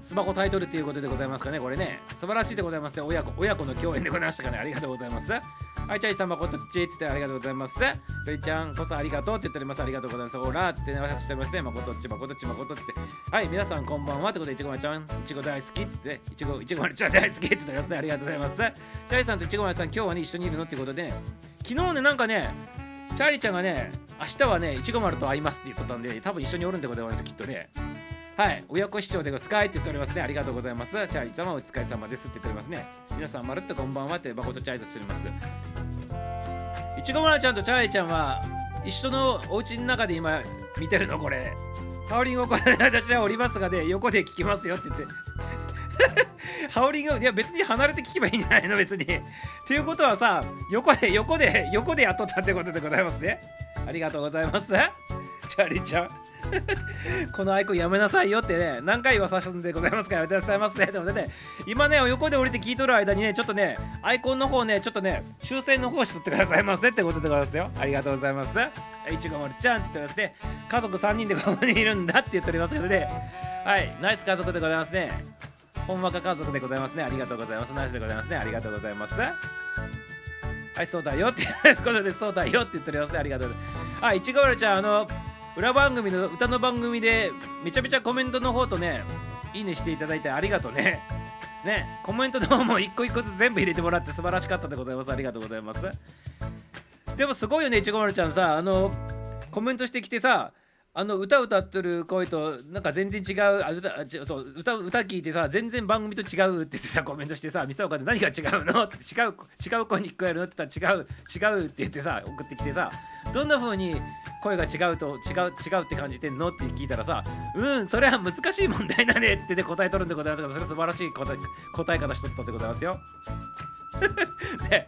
スマホタイトルということでございますかね、これね。素晴らしいでございますね。親子親子の共演でございましたかね。ありがとうございます。はい、チャイさん、まことっちっつってありがとうございます。ペリちゃんこそありがとうって言っております。ありがとうございます。オラーって言ってね、しておりますね。まことっち、まことっち、まことって。はい、皆さんこんばんはってことで、いちごまちゃん、いちご大好きって言って、いちご、いちごまちゃん大好きって言ってますね。ありがとうございます。チャイさんといちごまちゃん、今日はね、一緒にいるのっていうことで、昨日ね、なんかね、チャーリーちゃんがね、明日はね、いちご丸と会いますって言っとったんで、多分一緒におるんでございます、きっとね。はい、親子視聴でございます。って言っておりますね。ありがとうございます。チャーリー様、お疲れ様ですって言っておりますね。皆さん、まるっとこんばんはって、誠チャイとしております。いちごまるちゃんとチャーリーちゃんは、一緒のお家の中で今、見てるの、これ。ハウリングをこれ、私はおりますがで、横で聞きますよって言って。ハウリング、いや別に離れて聞けばいいんじゃないの？別に。っていうことはさ、横で、横で、横でやっとったってことでございますね。ありがとうございます。チャーリーちゃん。このアイコンやめなさいよってね、何回言わさせるんでございますからやめてくださいますね。ということでね、今ね、横で降りて聞いとる間にね、ちょっとね、アイコンの方ね、ちょっとね、修正の方しとってくださいませってことでございますよ。ありがとうございます。いちごまるちゃんって言ってますね、家族3人でここにいるんだって言っておりますけどね、はい、ナイス家族でございますね。ほんわか家族でございますね。ありがとうございます。ナイスでございますね。ありがとうございます。はい、そうだよっていう ことで、そうだよって言っておりますね。ありがとうございます。あ、いちごまるちゃん、あの、裏番組の歌の番組でめちゃめちゃコメントの方とねいいねしていただいてありがとうね。ねコメントの方も一個一個ずつ全部入れてもらって素晴らしかったでございます。ありがとうございます。でもすごいよねいちごまるちゃんさあのコメントしてきてさあの歌歌ってる声となんか全然違うあ歌あそう歌歌聞いてさ全然番組と違うって言ってさコメントしてさ「ミサオカで何が違うの?」って違う違う声に聞こえるの？って言ったら違う違うって言ってさ送ってきてさどんな風に声が違うと違う違うって感じてんの？って聞いたらさ「うんそれは難しい問題だね」って言って答えとるんでございますがそれは素晴らしい答え答え方しとったでございますよ。ね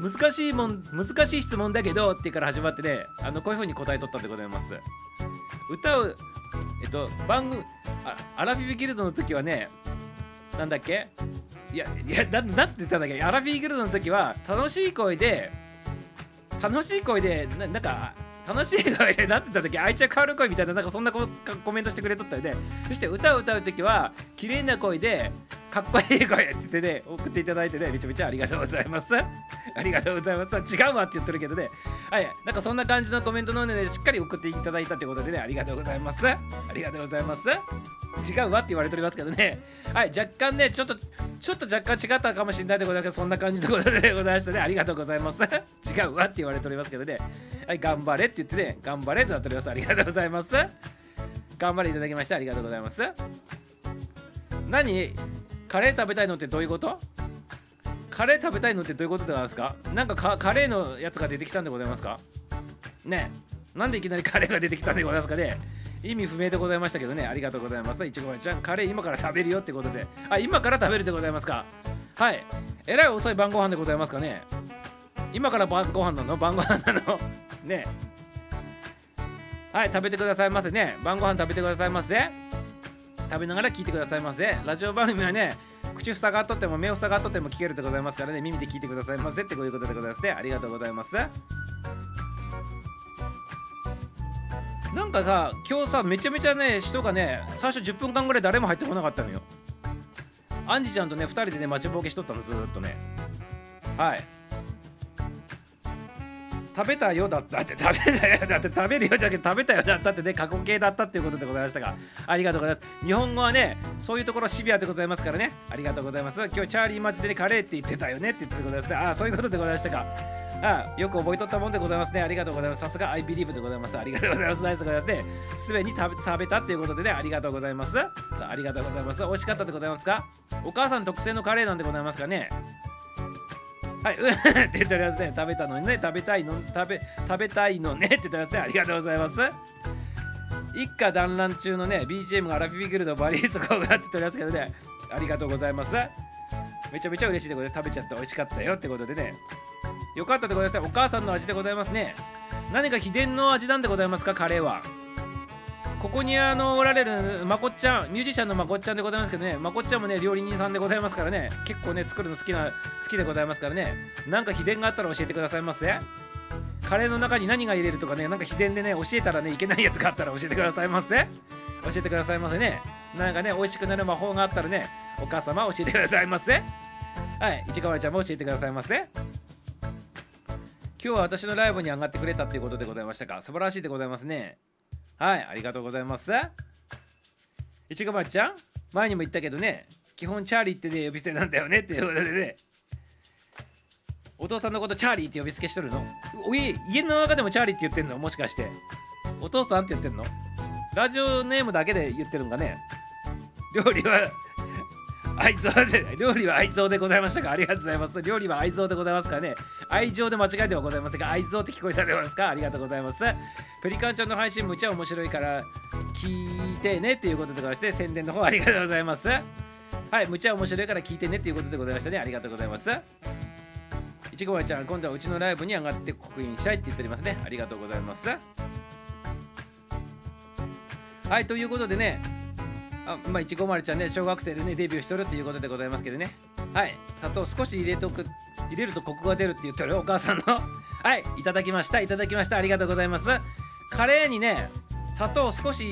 難しいもん難しい質問だけどってから始まってねあのこういう風に答えとったんでございます。歌うえっと番組あアラフィフギルドの時はねなんだっけ？いやいやななんて言ったんだっけ？アラフィフギルドの時は楽しい声で楽しい声でななんか楽しい声でなんてたんだっけ？愛着変わる声みたいななんかそんなココメントしてくれとったよね。そして歌を歌う時は綺麗な声でかっこいい声って言ってね送っていただいてねめちゃめちゃありがとうございます。ありがとうございます。違うわって言ってるけどね。はい。なんかそんな感じのコメントのねしっかり送っていただいたってことでねありがとうございます。ありがとうございます。違うわって言われておりますけどね。はい。若干ねちょっとちょっと若干違ったかもしれないでございますけどそんな感じのことでございましたね。ありがとうございます。違うわって言われておりますけどね。はい。頑張れって言ってね頑張れとなっております。ありがとうございます。頑張れいただきましてありがとうございます。何カレー食べたいのってどういうこと？カレー食べたいのってどういうことでございますか？なんかカレーのやつが出てきたんでございますか？ねなんでいきなりカレーが出てきたんでございますかね？意味不明でございましたけどね。ありがとうございます。いちごまちゃんカレー今から食べるよってことで。あ今から食べるでございますか？はい。えらい遅い晩ご飯でございますかね？今から晩ご飯なの？晩ご飯なの？ねはい食べてくださいませ。ね晩ご飯食べてくださいませ。食べながら聞いてくださいませ。ラジオ番組はね口塞がっとっても目を塞がっとっても聞けるでございますからね。耳で聞いてくださいませってこういうことでございます。ねありがとうございますなんかさ今日さめちゃめちゃね人がね最初10分間ぐらい誰も入ってこなかったのよ。アンジちゃんとね2人でね待ちぼうけしとったのずっとね。はい。食べたよだったって食べたよだって食べるよじゃなくて食べたよだったってね過去形だったっていうことでございましたがありがとうございます日本語はねそういうところシビアでございますからねありがとうございます今日チャーリー町でねカレーって言ってたよねって言ってございますねああそういうことでございましたかあよく覚えとったもんでございますね。ありがとうございます。さすが I believe でございます。ありがとうございます。ナイスでございますね。すべに食べ食べたっていうことでね、ありがとうございます。あありがとうございます。美味しかったでございますか？お母さん特製のカレーなんでございますかね？はい、う って言っておりますね。食べたのにね、食べたいの、食べ、食べたいのねって言っておりますね。ありがとうございます。一家団らん中のね、BGM がラフィビギルドバリースコがって言っておりますけどね、ありがとうございます。めちゃめちゃ嬉しいでございます。食べちゃって美味しかったよってことでね。よかったでございます。お母さんの味でございますね。何か秘伝の味なんでございますか、カレーは。ここにあのおられるまこっちゃんミュージシャンのまこっちゃんでございますけどね。まこっちゃんもね料理人さんでございますからね。結構ね作るの好きな好きでございますからね。なんか秘伝があったら教えてくださいませ。カレーの中に何が入れるとかねなんか秘伝でね教えたらねいけないやつがあったら教えてくださいませ。教えてくださいませね。なんかね美味しくなる魔法があったらねお母様教えてくださいませ。はい市川ちゃんも教えてくださいませ。今日は私のライブに上がってくれたっていうことでございましたか。素晴らしいでございますね。はい、ありがとうございます。いちごまちゃん、前にも言ったけどね、基本チャーリーってね、呼び捨てなんだよねっていうことでね、お父さんのことチャーリーって呼びつけしとるの？お家家の中でもチャーリーって言ってんの？もしかして。お父さんって言ってんの？ラジオネームだけで言ってるんかね？料理は愛憎で、料理は愛憎でございましたか？ありがとうございます。料理は愛憎でございますかね。愛情で間違いではございませんが、愛憎って聞こえたでございますか？ありがとうございます。ペリカンちゃんの配信むちゃ面白いから聞いてねっていうことでございまして、宣伝の方ありがとうございます。はい、むちゃ面白いから聞いてねっていうことでございましたね。ありがとうございます。いちごまちゃん、今度はうちのライブに上がって刻印したいって言っておりますね。ありがとうございます。はい、ということでね、あまあ、いちごまるちゃんね、小学生でね、デビューしとるっていうことでございますけどね。はい、砂糖少し入れとく、入れるとコクが出るって言ってるお母さんの。はい、いただきました、いただきました、ありがとうございます。カレーにね、砂糖少し、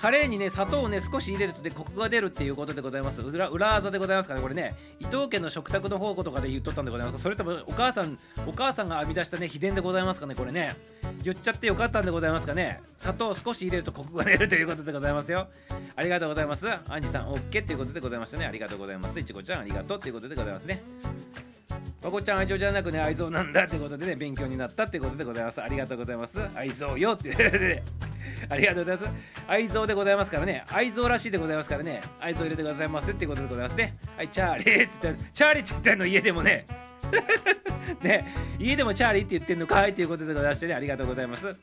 カレーにね、砂糖をね、少し入れるとでコクが出るっていうことでございます。裏裏技でございますからね、これね、伊藤家の食卓の宝庫とかで言っとったんでございますかそれともお母さん、お母さんが編み出したね、秘伝でございますかね、これね。言っちゃってよかったんでございますかね。砂糖を少し入れるとコクが出るということでございますよ。ありがとうございます。アンジさん、OK ということでございましたね。ありがとうございます。いちごちゃん、ありがとうということでございますね。まこちゃん、愛情じゃなくね、愛憎なんだってことでね、勉強になったってことでございます。ありがとうございます。愛憎よって。ありがとうございます。愛憎でございますからね。愛憎らしいでございますからね。愛憎入れてくださいませってことでございますね。はい、チャーリーって言って、チャーリーって言ってんの家でもね。ね、家でもチャーリーって言ってんのかいということでございましてね、ありがとうございます。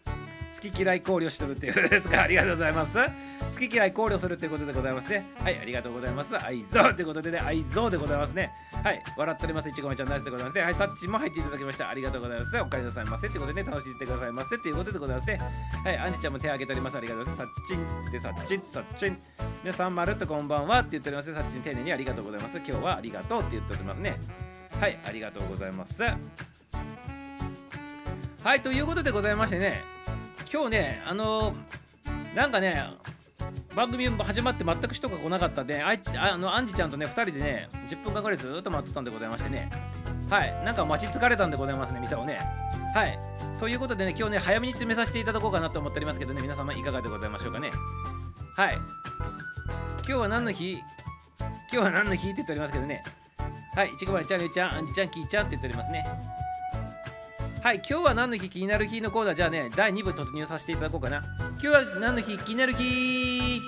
好き嫌い考慮しとるっていうですかありがとうございます。好き嫌い考慮するということでございますね。はいありがとうございます。愛憎ということでね愛憎でございますね。はい笑っております。いちごめちゃんナイスでございますね。はいタッチも入っていただきました。ありがとうございます。お帰りなさいませということでね楽しんでいってくださいませということでございますね。はいアンジちゃんも手挙げております。ありがとうございます。さっちんつってさっちんさっちん皆さんまるっとこんばんはって言っておりますさっちん丁寧にありがとうございます。今日はありがとうって言っておりますね。はいありがとうございます。はいということでございましてね。今日ねあのなんかね番組始まって全く人が来なかったんであいちあのアンジちゃんとね2人でね10分間ぐらいずっと待ってたんでございましてね。はいなんか待ち疲れたんでございますね店をね。はいということでね今日ね早めに進めさせていただこうかなと思っておりますけどね皆様いかがでございましょうかね。はい今日は何の日？今日は何の日って言っておりますけどね。はいいちごまりちゃんりゅうちゃんアンジちゃんきーちゃんって言っておりますね。はい、今日は何の日気になる日のコーナーじゃあね、第2部突入させていただこうかな。今日は何の日気になる日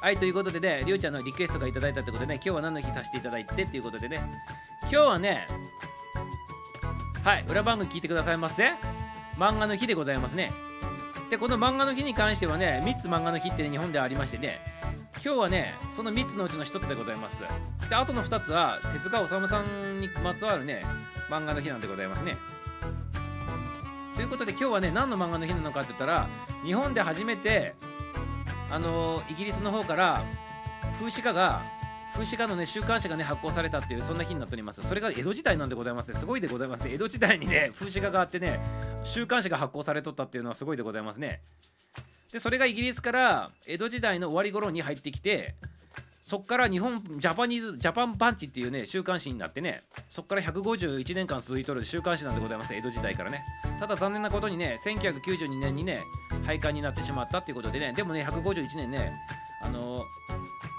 はい、ということでね、りょうちゃんのリクエストがいただいたってことでね、今日は何の日させていただいてっていうことでね、今日はね、はい、裏番組聞いてくださいませ。漫画の日でございますね。で、この漫画の日に関してはね、3つ漫画の日って、日本ではありましてね、今日はね、その3つのうちの1つでございます。で、あとの2つは、手塚治虫さんにまつわるね、漫画の日なんでございますね。ということで今日はね何の漫画の日なのかって言ったら日本で初めてあのイギリスの方から風刺画が風刺画のね週刊誌がね発行されたっていうそんな日になっております。それが江戸時代なんでございますね。すごいでございますね。江戸時代にね風刺画があってね週刊誌が発行されとったっていうのはすごいでございますね。でそれがイギリスから江戸時代の終わり頃に入ってきてそっから日本ジャパニーズジャパンパンチっていうね週刊誌になってねそっから151年間続いとる週刊誌なんでございます江戸時代からね。ただ残念なことにね1992年にね廃刊になってしまったっていうことでねでもね151年ねあの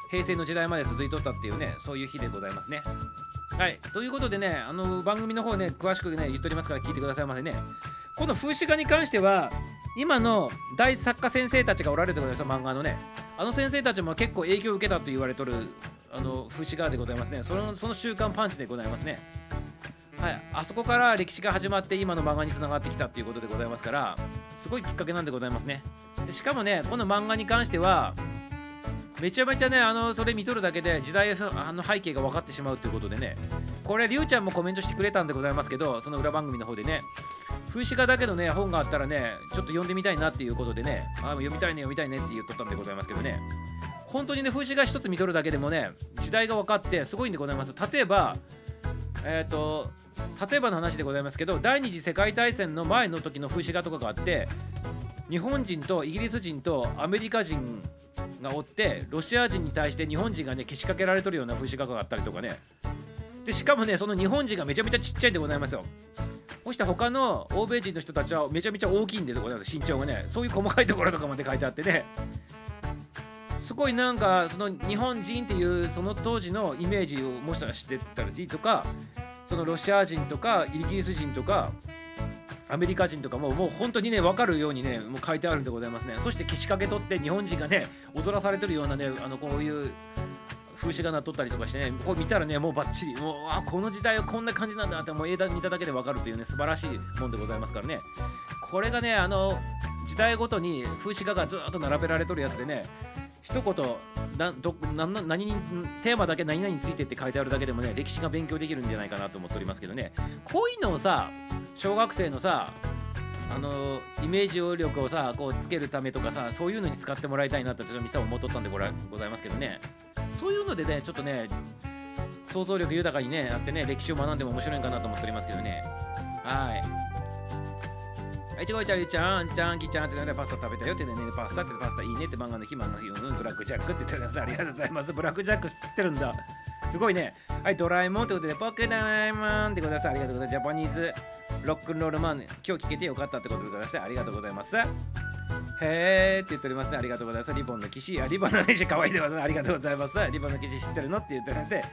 平成の時代まで続いとったっていうねそういう日でございますね。はい。ということでねあの番組の方ね詳しくね言っておりますから聞いてくださいませね。この風刺画に関しては今の大作家先生たちがおられるところですよ漫画のね。あの先生たちも結構影響を受けたと言われとるあの風刺画でございますね。そのその週刊パンチでございますね。はい。あそこから歴史が始まって今の漫画につながってきたっていうことでございますからすごいきっかけなんでございますね。でしかもねこの漫画に関してはめちゃめちゃねあのそれ見とるだけで時代あの背景が分かってしまうということでねこれりゅうちゃんもコメントしてくれたんでございますけどその裏番組の方でね。風刺画だけどね本があったらねちょっと読んでみたいなっていうことでねあ読みたいね読みたいねって言っとったんでございますけどね。本当にね風刺画一つ見とるだけでもね時代が分かってすごいんでございます。例えばえっ、ー、と例えばの話でございますけど第二次世界大戦の前の時の風刺画とかがあって日本人とイギリス人とアメリカ人がおってロシア人に対して日本人がねけしかけられとるような風刺画があったりとかね。でしかもねその日本人がめちゃめちゃちっちゃいんでございますよ。そして他の欧米人の人たちはめちゃめちゃ大きいんでございます。身長がね。そういう細かいところとかまで書いてあってね。すごいなんかその日本人っていうその当時のイメージをもしかしてたりとかそのロシア人とかイギリス人とかアメリカ人とかももう本当にね分かるようにねもう書いてあるんでございますね。そしてけしかけ取って日本人がね踊らされてるようなねあのこういう風刺がなっとったりとかしてねこう見たらねもうバッチリもうあこの時代はこんな感じなんだってもう映画見ただけで分かるというね素晴らしいもんでございますからね。これがねあの時代ごとに風刺画がずっと並べられとるやつでね一言など何何にテーマだけ何々についてって書いてあるだけでもね歴史が勉強できるんじゃないかなと思っておりますけどね。こういうのをさ小学生のさあのイメージ力をさこうつけるためとかさそういうのに使ってもらいたいなってちょっとミサ思っとったんでございますけどね。そういうのでねちょっとね想像力豊かにねあってね歴史を学んでも面白いかなと思っておりますけどねはいはい、ちごいちゃん、りちゃん、ちゃん、きちゃん、ちゃん、パスタ食べたよってね、パスタってパスタいいねって漫画の日、漫画の日、うん、ブラックジャックって言ってください。ありがとうございます。ブラックジャック知ってるんだ。すごいね。はい、ドラえもんってことで、僕ドラえもんってください。ありがとうございます。ジャパニーズロックンロールマン、今日聞けてよかったってことでください。ありがとうございます。へーって言っておりますね。ありがとうございます。リボンの騎士、あ、リボンの騎士、かわいいでございます。ありがとうございます。リボンの騎士知ってるのって言ってて、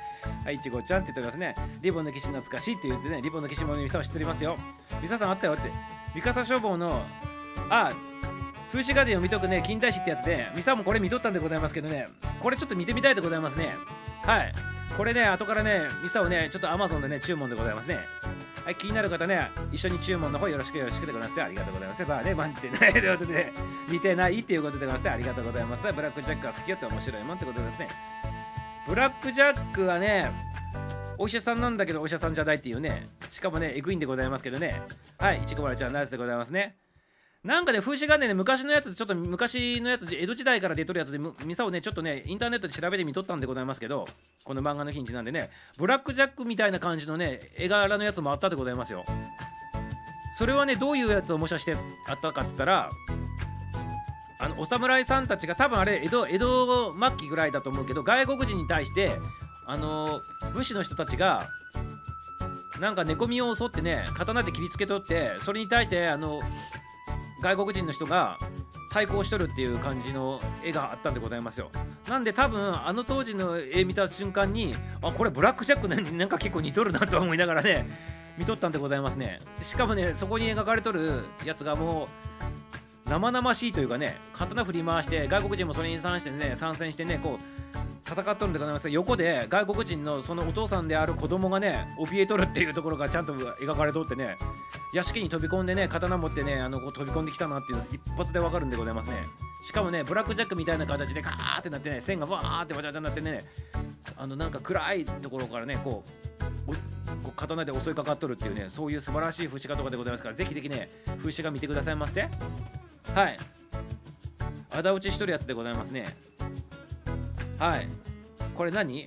はい、いちごちゃんって言っておりますね。リボンの騎士懐かしいって言ってね、リボンの騎士もみさを知っておりますよ。みささんあったよって。ミカサ消防のあ風刺画で読み解くね近代史ってやつでミサもこれ見とったんでございますけどねこれちょっと見てみたいでございますね。はい。これね後からねミサをねちょっと Amazon でね注文でございますね。はい気になる方ね一緒に注文の方よろしくよろしくでございます。ありがとうございます。まあねマジでないということで似てないっていうことでございますありがとうございます。ブラックジャックは好きよって面白いもんってことですね。ブラックジャックはねお医者さんなんだけどお医者さんじゃないっていうね。しかもねエグいんでございますけどね。はいいちこばらちゃんナイスでございますね。なんかね、風刺画ね、昔のやつ、ちょっと昔のやつ、江戸時代から出とるやつで、ミサをね、ちょっとね、インターネットで調べてみとったんでございますけど、この漫画の日にちなんでね、ブラックジャックみたいな感じのね、絵柄のやつもあったでございますよ。それはね、どういうやつを模写してあったかっつったら、あのお侍さんたちが多分あれ江戸江戸末期ぐらいだと思うけど外国人に対してあの武士の人たちがなんか寝込みを襲ってね刀で切りつけとってそれに対してあの外国人の人が対抗しとるっていう感じの絵があったんでございますよ。なんで多分あの当時の絵見た瞬間にあこれブラックジャックになんか結構似とるなと思いながらね見とったんでございますね。しかもねそこに描かれとるやつがもう生々しいというかね刀振り回して外国人もそれに参してね参戦してねこう戦っとるんでございます。横で外国人のそのお父さんである子供がね怯えとるっていうところがちゃんと描かれとってね屋敷に飛び込んでね刀持ってねあのこう飛び込んできたなっていうの一発でわかるんでございますね。しかもねブラックジャックみたいな形でカーってなってね線がわーってわちゃわちゃになってねあのなんか暗いところからねこう刀で襲いかかっとるっていうねそういう素晴らしい風刺画とかでございますからぜひぜひね風刺画見てくださいませ。はい。仇討ちしとるやつでございますね。はい。これ何？